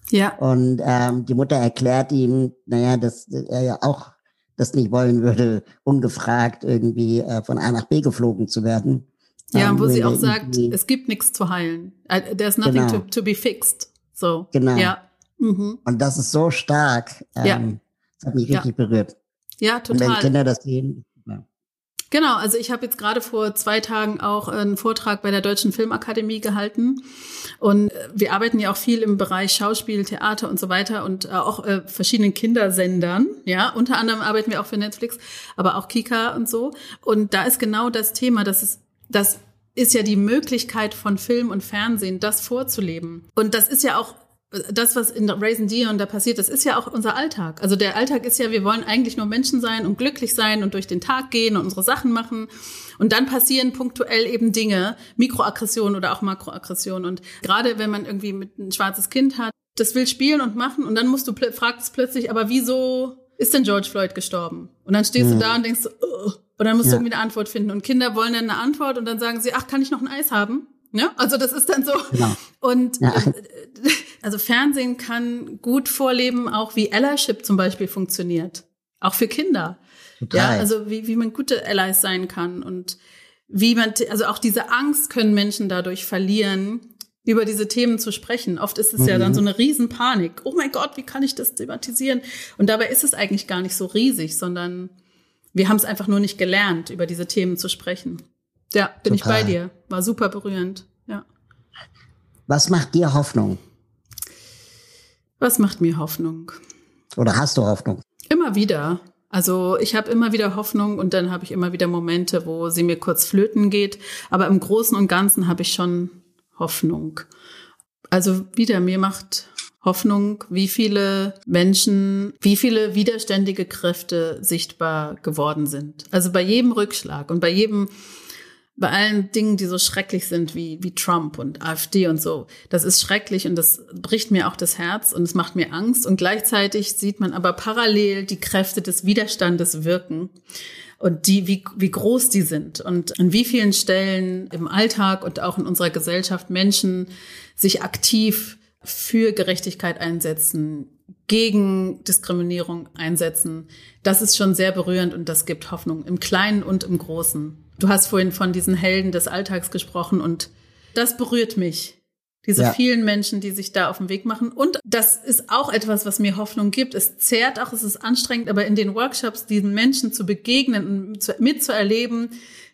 Ja. Und ähm, die Mutter erklärt ihm, naja, dass er ja auch das nicht wollen würde, ungefragt irgendwie äh, von A nach B geflogen zu werden. Ja, ähm, wo sie auch sagt, es gibt nichts zu heilen. Uh, there's nothing genau. to, to be fixed. So. Genau. Ja. Mhm. Und das ist so stark. Ähm, ja. Das hat mich richtig ja. berührt. Ja, total. Und wenn Kinder das sehen, Genau, also ich habe jetzt gerade vor zwei Tagen auch einen Vortrag bei der Deutschen Filmakademie gehalten. Und äh, wir arbeiten ja auch viel im Bereich Schauspiel, Theater und so weiter und äh, auch äh, verschiedenen Kindersendern. Ja, unter anderem arbeiten wir auch für Netflix, aber auch Kika und so. Und da ist genau das Thema, dass es, das ist ja die Möglichkeit von Film und Fernsehen, das vorzuleben. Und das ist ja auch das, was in Raisin Dion da passiert, das ist ja auch unser Alltag. Also der Alltag ist ja, wir wollen eigentlich nur Menschen sein und glücklich sein und durch den Tag gehen und unsere Sachen machen. Und dann passieren punktuell eben Dinge, Mikroaggressionen oder auch Makroaggressionen. Und gerade wenn man irgendwie mit ein schwarzes Kind hat, das will spielen und machen und dann musst du fragst plötzlich, aber wieso ist denn George Floyd gestorben? Und dann stehst ja. du da und denkst, oh, und dann musst ja. du irgendwie eine Antwort finden. Und Kinder wollen dann eine Antwort und dann sagen sie, ach, kann ich noch ein Eis haben? Ja, also das ist dann so. Genau. Und ja. Äh, also Fernsehen kann gut vorleben, auch wie Allyship zum Beispiel funktioniert. Auch für Kinder. Total. Ja, also wie, wie man gute Allies sein kann und wie man, also auch diese Angst können Menschen dadurch verlieren, über diese Themen zu sprechen. Oft ist es mhm. ja dann so eine Riesenpanik. Oh mein Gott, wie kann ich das thematisieren? Und dabei ist es eigentlich gar nicht so riesig, sondern wir haben es einfach nur nicht gelernt, über diese Themen zu sprechen. Ja, bin Total. ich bei dir. War super berührend. Ja. Was macht dir Hoffnung? Was macht mir Hoffnung? Oder hast du Hoffnung? Immer wieder. Also ich habe immer wieder Hoffnung und dann habe ich immer wieder Momente, wo sie mir kurz flöten geht. Aber im Großen und Ganzen habe ich schon Hoffnung. Also wieder, mir macht Hoffnung, wie viele Menschen, wie viele widerständige Kräfte sichtbar geworden sind. Also bei jedem Rückschlag und bei jedem bei allen Dingen, die so schrecklich sind wie, wie Trump und AfD und so. Das ist schrecklich und das bricht mir auch das Herz und es macht mir Angst. Und gleichzeitig sieht man aber parallel die Kräfte des Widerstandes wirken und die, wie, wie groß die sind und an wie vielen Stellen im Alltag und auch in unserer Gesellschaft Menschen sich aktiv für Gerechtigkeit einsetzen, gegen Diskriminierung einsetzen. Das ist schon sehr berührend und das gibt Hoffnung im Kleinen und im Großen. Du hast vorhin von diesen Helden des Alltags gesprochen und das berührt mich. Diese ja. vielen Menschen, die sich da auf den Weg machen. Und das ist auch etwas, was mir Hoffnung gibt. Es zehrt auch, es ist anstrengend, aber in den Workshops diesen Menschen zu begegnen und mitzuerleben,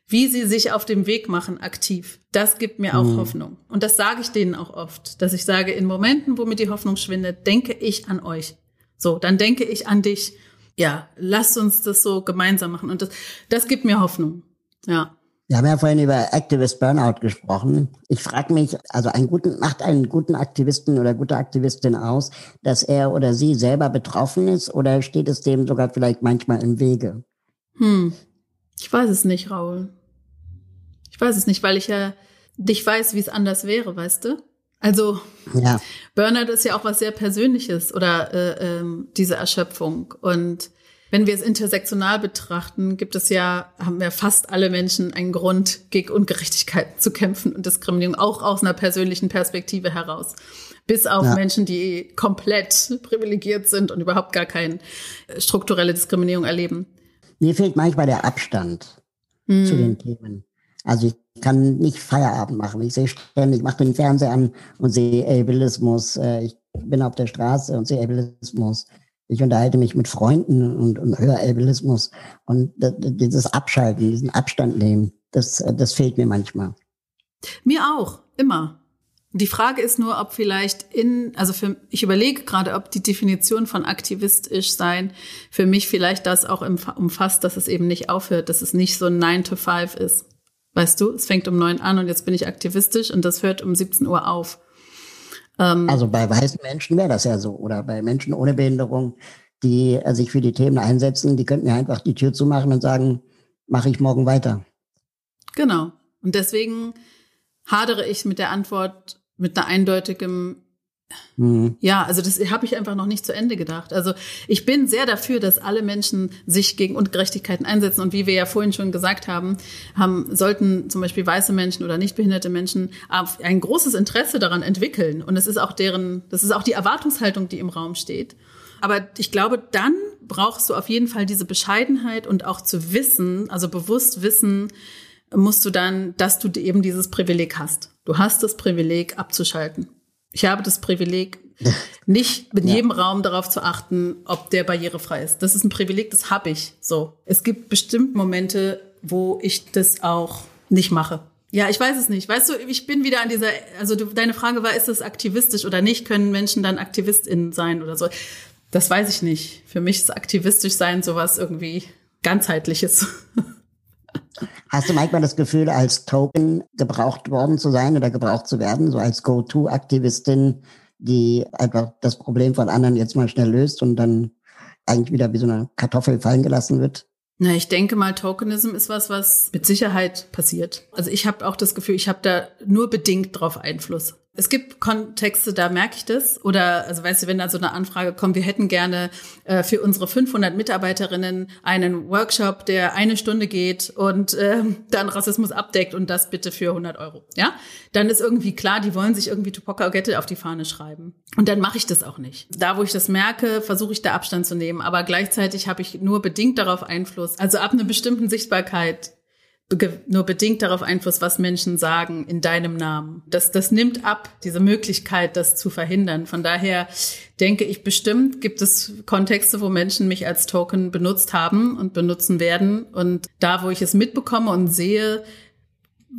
wie sie sich auf dem Weg machen, aktiv. Das gibt mir auch mhm. Hoffnung. Und das sage ich denen auch oft, dass ich sage, in Momenten, wo mir die Hoffnung schwindet, denke ich an euch. So, dann denke ich an dich. Ja, lasst uns das so gemeinsam machen. Und das, das gibt mir Hoffnung. Ja. Wir haben ja vorhin über Activist Burnout gesprochen. Ich frage mich, also einen guten, macht einen guten Aktivisten oder gute Aktivistin aus, dass er oder sie selber betroffen ist oder steht es dem sogar vielleicht manchmal im Wege? Hm. Ich weiß es nicht, Raul. Ich weiß es nicht, weil ich ja nicht weiß, wie es anders wäre, weißt du? Also ja. Burnout ist ja auch was sehr Persönliches oder äh, ähm, diese Erschöpfung. Und wenn wir es intersektional betrachten, gibt es ja, haben ja fast alle Menschen einen Grund, gegen Ungerechtigkeit zu kämpfen und Diskriminierung, auch aus einer persönlichen Perspektive heraus. Bis auf ja. Menschen, die komplett privilegiert sind und überhaupt gar keine äh, strukturelle Diskriminierung erleben. Mir fehlt manchmal der Abstand hm. zu den Themen. Also ich kann nicht Feierabend machen. Ich sehe ständig, ich mache den Fernseher an und sehe Ableismus. Äh, ich bin auf der Straße und sehe Ableismus ich unterhalte mich mit Freunden und, und höre Ableismus. Und dieses Abschalten, diesen Abstand nehmen, das, das fehlt mir manchmal. Mir auch, immer. Die Frage ist nur, ob vielleicht in, also für, ich überlege gerade, ob die Definition von aktivistisch sein für mich vielleicht das auch umfasst, dass es eben nicht aufhört, dass es nicht so ein 9 to 5 ist. Weißt du, es fängt um neun an und jetzt bin ich aktivistisch und das hört um 17 Uhr auf. Ähm, also bei weißen Menschen wäre das ja so. Oder bei Menschen ohne Behinderung, die äh, sich für die Themen einsetzen, die könnten ja einfach die Tür zumachen und sagen, mache ich morgen weiter. Genau. Und deswegen hadere ich mit der Antwort mit einer eindeutigen Mhm. Ja, also das habe ich einfach noch nicht zu Ende gedacht. Also ich bin sehr dafür, dass alle Menschen sich gegen Ungerechtigkeiten einsetzen. Und wie wir ja vorhin schon gesagt haben, haben sollten zum Beispiel weiße Menschen oder nicht behinderte Menschen ein großes Interesse daran entwickeln. Und es ist auch deren, das ist auch die Erwartungshaltung, die im Raum steht. Aber ich glaube, dann brauchst du auf jeden Fall diese Bescheidenheit und auch zu wissen, also bewusst wissen, musst du dann, dass du eben dieses Privileg hast. Du hast das Privileg abzuschalten. Ich habe das Privileg, [laughs] nicht in jedem ja. Raum darauf zu achten, ob der barrierefrei ist. Das ist ein Privileg, das habe ich so. Es gibt bestimmt Momente, wo ich das auch nicht mache. Ja, ich weiß es nicht. Weißt du, ich bin wieder an dieser, also du, deine Frage war, ist es aktivistisch oder nicht? Können Menschen dann AktivistInnen sein oder so? Das weiß ich nicht. Für mich ist aktivistisch sein sowas irgendwie ganzheitliches. [laughs] Hast du manchmal das Gefühl, als Token gebraucht worden zu sein oder gebraucht zu werden, so als Go-To-Aktivistin, die einfach das Problem von anderen jetzt mal schnell löst und dann eigentlich wieder wie so eine Kartoffel fallen gelassen wird? Na, ich denke mal, Tokenism ist was, was mit Sicherheit passiert. Also ich habe auch das Gefühl, ich habe da nur bedingt drauf Einfluss. Es gibt Kontexte, da merke ich das. Oder, also weißt du, wenn da so eine Anfrage kommt, wir hätten gerne äh, für unsere 500 Mitarbeiterinnen einen Workshop, der eine Stunde geht und äh, dann Rassismus abdeckt und das bitte für 100 Euro. Ja, dann ist irgendwie klar, die wollen sich irgendwie Tupoka Ogette auf die Fahne schreiben. Und dann mache ich das auch nicht. Da, wo ich das merke, versuche ich da Abstand zu nehmen. Aber gleichzeitig habe ich nur bedingt darauf Einfluss. Also ab einer bestimmten Sichtbarkeit nur bedingt darauf Einfluss, was Menschen sagen in deinem Namen. Das, das nimmt ab, diese Möglichkeit, das zu verhindern. Von daher denke ich bestimmt, gibt es Kontexte, wo Menschen mich als Token benutzt haben und benutzen werden. Und da, wo ich es mitbekomme und sehe,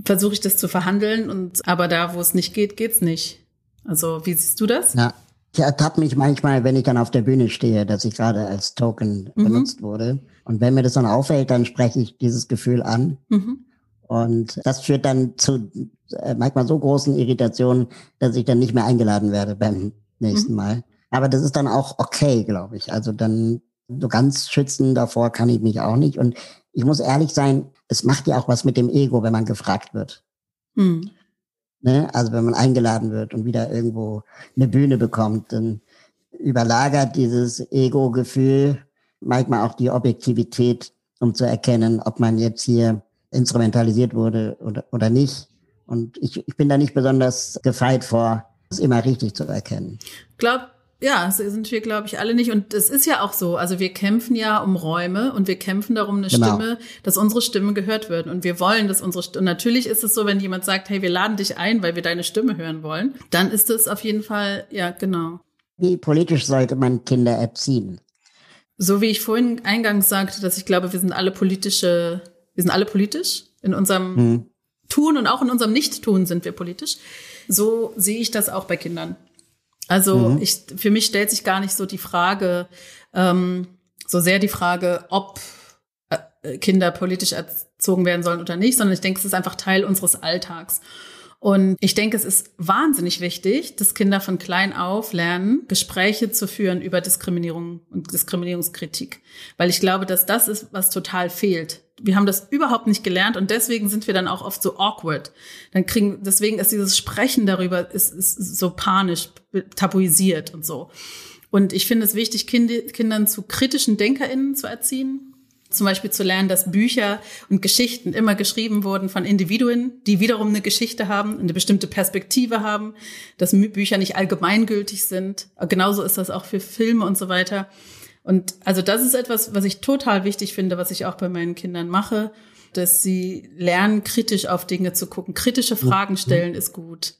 versuche ich das zu verhandeln und aber da, wo es nicht geht, geht's nicht. Also wie siehst du das? Ja, ich ertappe mich manchmal, wenn ich dann auf der Bühne stehe, dass ich gerade als Token mhm. benutzt wurde. Und wenn mir das dann auffällt, dann spreche ich dieses Gefühl an. Mhm. Und das führt dann zu äh, manchmal so großen Irritationen, dass ich dann nicht mehr eingeladen werde beim nächsten mhm. Mal. Aber das ist dann auch okay, glaube ich. Also dann so ganz schützen davor kann ich mich auch nicht. Und ich muss ehrlich sein, es macht ja auch was mit dem Ego, wenn man gefragt wird. Mhm. Ne? Also wenn man eingeladen wird und wieder irgendwo eine Bühne bekommt, dann überlagert dieses Ego-Gefühl manchmal auch die Objektivität, um zu erkennen, ob man jetzt hier instrumentalisiert wurde oder, oder nicht. Und ich, ich bin da nicht besonders gefeit vor, es immer richtig zu erkennen. Glaub, ja, das sind wir, glaube ich, alle nicht. Und es ist ja auch so. Also wir kämpfen ja um Räume und wir kämpfen darum, eine genau. Stimme, dass unsere Stimme gehört wird. Und wir wollen, dass unsere Stimme. Und natürlich ist es so, wenn jemand sagt, hey, wir laden dich ein, weil wir deine Stimme hören wollen, dann ist es auf jeden Fall, ja, genau. Wie politisch sollte man Kinder erziehen? So wie ich vorhin eingangs sagte, dass ich glaube, wir sind alle politische, wir sind alle politisch in unserem hm. Tun und auch in unserem Nicht-Tun sind wir politisch. So sehe ich das auch bei Kindern. Also mhm. ich, für mich stellt sich gar nicht so die Frage, ähm, so sehr die Frage, ob äh, Kinder politisch erzogen werden sollen oder nicht, sondern ich denke, es ist einfach Teil unseres Alltags. Und ich denke, es ist wahnsinnig wichtig, dass Kinder von klein auf lernen, Gespräche zu führen über Diskriminierung und Diskriminierungskritik. Weil ich glaube, dass das ist, was total fehlt. Wir haben das überhaupt nicht gelernt und deswegen sind wir dann auch oft so awkward. Dann kriegen, deswegen ist dieses Sprechen darüber ist, ist so panisch, tabuisiert und so. Und ich finde es wichtig, Kindern zu kritischen DenkerInnen zu erziehen, zum Beispiel zu lernen, dass Bücher und Geschichten immer geschrieben wurden von Individuen, die wiederum eine Geschichte haben, eine bestimmte Perspektive haben, dass Bücher nicht allgemeingültig sind. Genauso ist das auch für Filme und so weiter. Und also das ist etwas, was ich total wichtig finde, was ich auch bei meinen Kindern mache, dass sie lernen, kritisch auf Dinge zu gucken. Kritische Fragen stellen ist gut.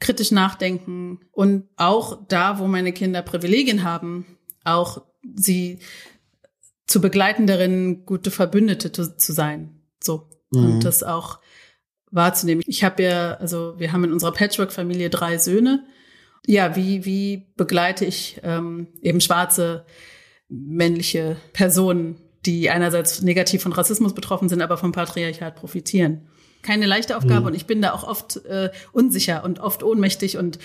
Kritisch nachdenken und auch da, wo meine Kinder Privilegien haben, auch sie zu begleiten darin, gute Verbündete zu, zu sein. So. Mhm. Und das auch wahrzunehmen. Ich habe ja, also wir haben in unserer Patchwork-Familie drei Söhne. Ja, wie, wie begleite ich ähm, eben schwarze männliche Personen, die einerseits negativ von Rassismus betroffen sind, aber vom Patriarchat profitieren? Keine leichte Aufgabe mhm. und ich bin da auch oft äh, unsicher und oft ohnmächtig und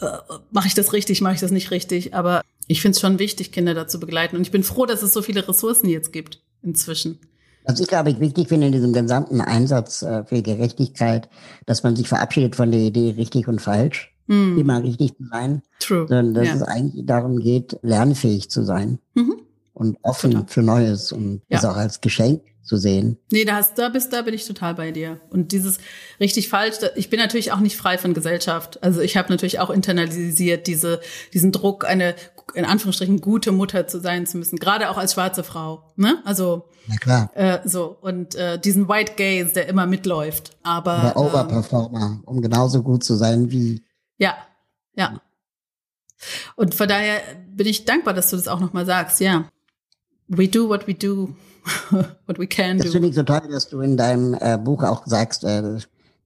äh, mache ich das richtig, mache ich das nicht richtig. Aber ich finde es schon wichtig, Kinder dazu begleiten. Und ich bin froh, dass es so viele Ressourcen jetzt gibt inzwischen. Was ich, glaube ich, wichtig finde in diesem gesamten Einsatz äh, für Gerechtigkeit, dass man sich verabschiedet von der Idee richtig und falsch, mm. immer richtig zu sein. True. Sondern dass ja. es eigentlich darum geht, lernfähig zu sein mhm. und offen Total. für Neues und ja. das auch als Geschenk zu sehen. Nee, da, hast, da, bist, da bin ich total bei dir. Und dieses richtig falsch, ich bin natürlich auch nicht frei von Gesellschaft. Also ich habe natürlich auch internalisiert diese, diesen Druck, eine in Anführungsstrichen gute Mutter zu sein zu müssen, gerade auch als schwarze Frau. Ne? Also Na klar. Äh, so und äh, diesen White Gaze, der immer mitläuft. Aber Oder Overperformer, ähm, um genauso gut zu sein wie. Ja, ja. Und von daher bin ich dankbar, dass du das auch nochmal sagst. Ja, we do what we do. [laughs] what we can das finde ich so toll, dass du in deinem äh, Buch auch sagst, äh,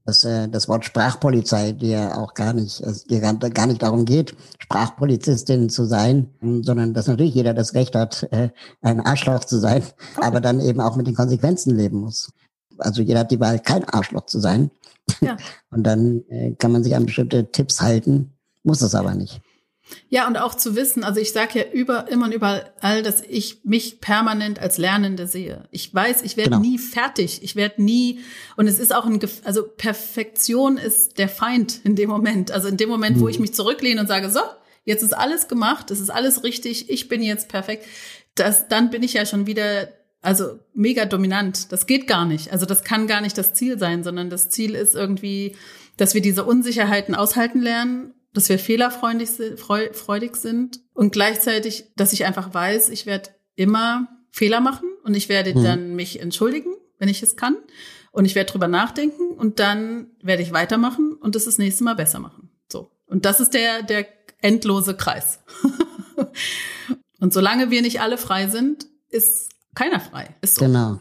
dass äh, das Wort Sprachpolizei dir auch gar nicht, es dir gar, gar nicht darum geht, Sprachpolizistin zu sein, sondern dass natürlich jeder das Recht hat, äh, ein Arschloch zu sein, aber dann eben auch mit den Konsequenzen leben muss. Also jeder hat die Wahl, kein Arschloch zu sein. Ja. [laughs] Und dann äh, kann man sich an bestimmte Tipps halten, muss es aber nicht. Ja, und auch zu wissen, also ich sage ja über, immer und überall, dass ich mich permanent als Lernende sehe. Ich weiß, ich werde genau. nie fertig. Ich werde nie, und es ist auch ein, also Perfektion ist der Feind in dem Moment. Also in dem Moment, mhm. wo ich mich zurücklehne und sage, so, jetzt ist alles gemacht, es ist alles richtig, ich bin jetzt perfekt, das, dann bin ich ja schon wieder, also mega dominant. Das geht gar nicht. Also das kann gar nicht das Ziel sein, sondern das Ziel ist irgendwie, dass wir diese Unsicherheiten aushalten lernen dass wir fehlerfreudig freudig sind und gleichzeitig, dass ich einfach weiß, ich werde immer Fehler machen und ich werde mhm. dann mich entschuldigen, wenn ich es kann und ich werde drüber nachdenken und dann werde ich weitermachen und das das nächste Mal besser machen. So. Und das ist der, der endlose Kreis. [laughs] und solange wir nicht alle frei sind, ist keiner frei. Ist so. Genau.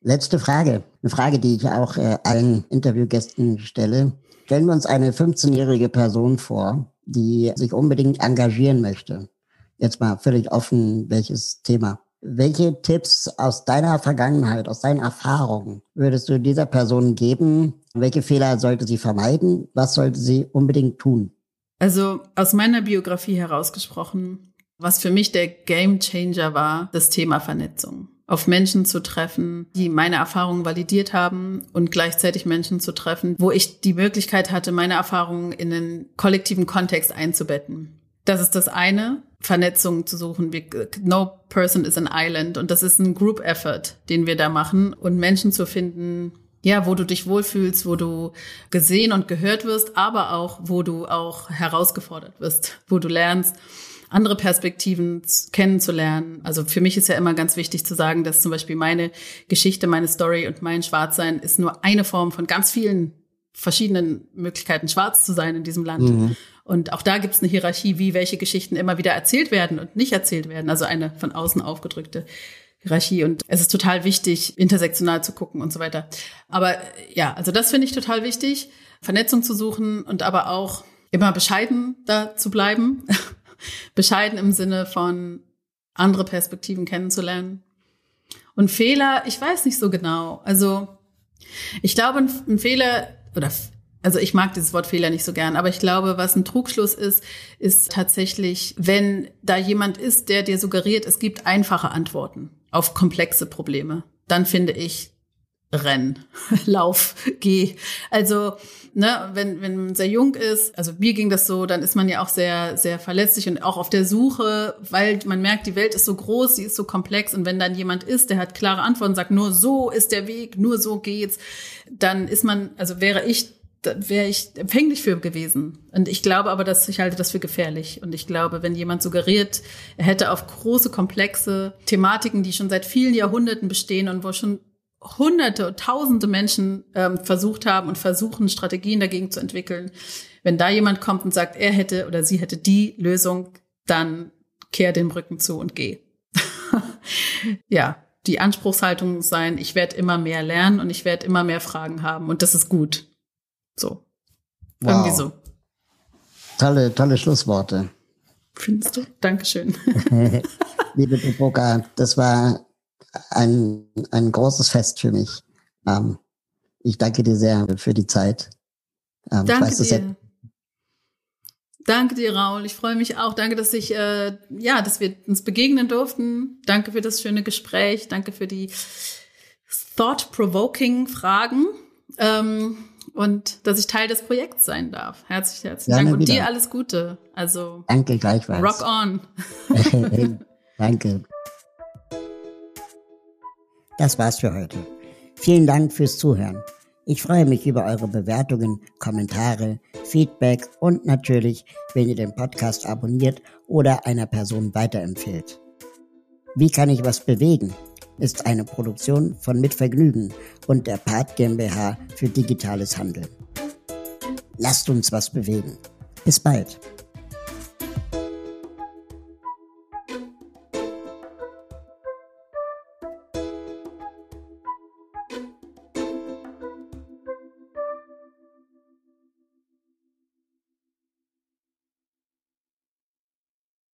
Letzte Frage. Eine Frage, die ich auch äh, allen Interviewgästen stelle. Stellen wir uns eine 15-jährige Person vor, die sich unbedingt engagieren möchte. Jetzt mal völlig offen, welches Thema. Welche Tipps aus deiner Vergangenheit, aus deinen Erfahrungen würdest du dieser Person geben? Welche Fehler sollte sie vermeiden? Was sollte sie unbedingt tun? Also aus meiner Biografie herausgesprochen, was für mich der Game Changer war, das Thema Vernetzung auf Menschen zu treffen, die meine Erfahrungen validiert haben und gleichzeitig Menschen zu treffen, wo ich die Möglichkeit hatte, meine Erfahrungen in einen kollektiven Kontext einzubetten. Das ist das eine, Vernetzung zu suchen. no person is an island. Und das ist ein Group Effort, den wir da machen und Menschen zu finden, ja, wo du dich wohlfühlst, wo du gesehen und gehört wirst, aber auch, wo du auch herausgefordert wirst, wo du lernst, andere Perspektiven kennenzulernen. Also für mich ist ja immer ganz wichtig zu sagen, dass zum Beispiel meine Geschichte, meine Story und mein Schwarzsein ist nur eine Form von ganz vielen verschiedenen Möglichkeiten, schwarz zu sein in diesem Land. Mhm. Und auch da gibt es eine Hierarchie, wie welche Geschichten immer wieder erzählt werden und nicht erzählt werden. Also eine von außen aufgedrückte Hierarchie. Und es ist total wichtig, intersektional zu gucken und so weiter. Aber ja, also das finde ich total wichtig, Vernetzung zu suchen und aber auch immer bescheiden da zu bleiben [laughs] [laughs] Bescheiden im Sinne von andere Perspektiven kennenzulernen. Und Fehler, ich weiß nicht so genau. Also ich glaube, ein, Fehler oder also ich mag dieses Wort Fehler nicht so gern, aber ich glaube, was ein Trugschluss ist, ist tatsächlich, wenn da jemand ist, der dir suggeriert, es gibt einfache Antworten auf komplexe Probleme, dann finde ich, renn, [laughs] lauf, geh. Also, ne, wenn, wenn man sehr jung ist, also mir ging das so, dann ist man ja auch sehr, sehr verletzlich und auch auf der Suche, weil man merkt, die Welt ist so groß, sie ist so komplex und wenn dann jemand ist, der hat klare Antworten, sagt, nur so ist der Weg, nur so geht's, dann ist man, also wäre ich wäre ich empfänglich für gewesen. Und ich glaube aber, dass ich halte das für gefährlich. Und ich glaube, wenn jemand suggeriert, er hätte auf große, komplexe Thematiken, die schon seit vielen Jahrhunderten bestehen und wo schon hunderte und tausende Menschen ähm, versucht haben und versuchen, Strategien dagegen zu entwickeln. Wenn da jemand kommt und sagt, er hätte oder sie hätte die Lösung, dann kehr den Rücken zu und geh. [laughs] ja, die Anspruchshaltung sein, ich werde immer mehr lernen und ich werde immer mehr Fragen haben und das ist gut. So. Wow. Irgendwie so. Tolle, tolle Schlussworte. Findest du? Dankeschön. [laughs] [laughs] Liebe Tupoka, das war ein, ein großes Fest für mich. Ähm, ich danke dir sehr für die Zeit. Ähm, danke weiß, dir. Danke dir, Raul. Ich freue mich auch. Danke, dass ich, äh, ja, dass wir uns begegnen durften. Danke für das schöne Gespräch. Danke für die thought-provoking Fragen. Ähm, und dass ich Teil des Projekts sein darf. Herzlich, herzlichen Dank. Und wieder. dir alles Gute. Also. Danke gleichfalls. Rock on. [laughs] [laughs] Danke. Das war's für heute. Vielen Dank fürs Zuhören. Ich freue mich über eure Bewertungen, Kommentare, Feedback und natürlich, wenn ihr den Podcast abonniert oder einer Person weiterempfehlt. Wie kann ich was bewegen? ist eine Produktion von Mitvergnügen und der Part GmbH für digitales Handeln. Lasst uns was bewegen. Bis bald.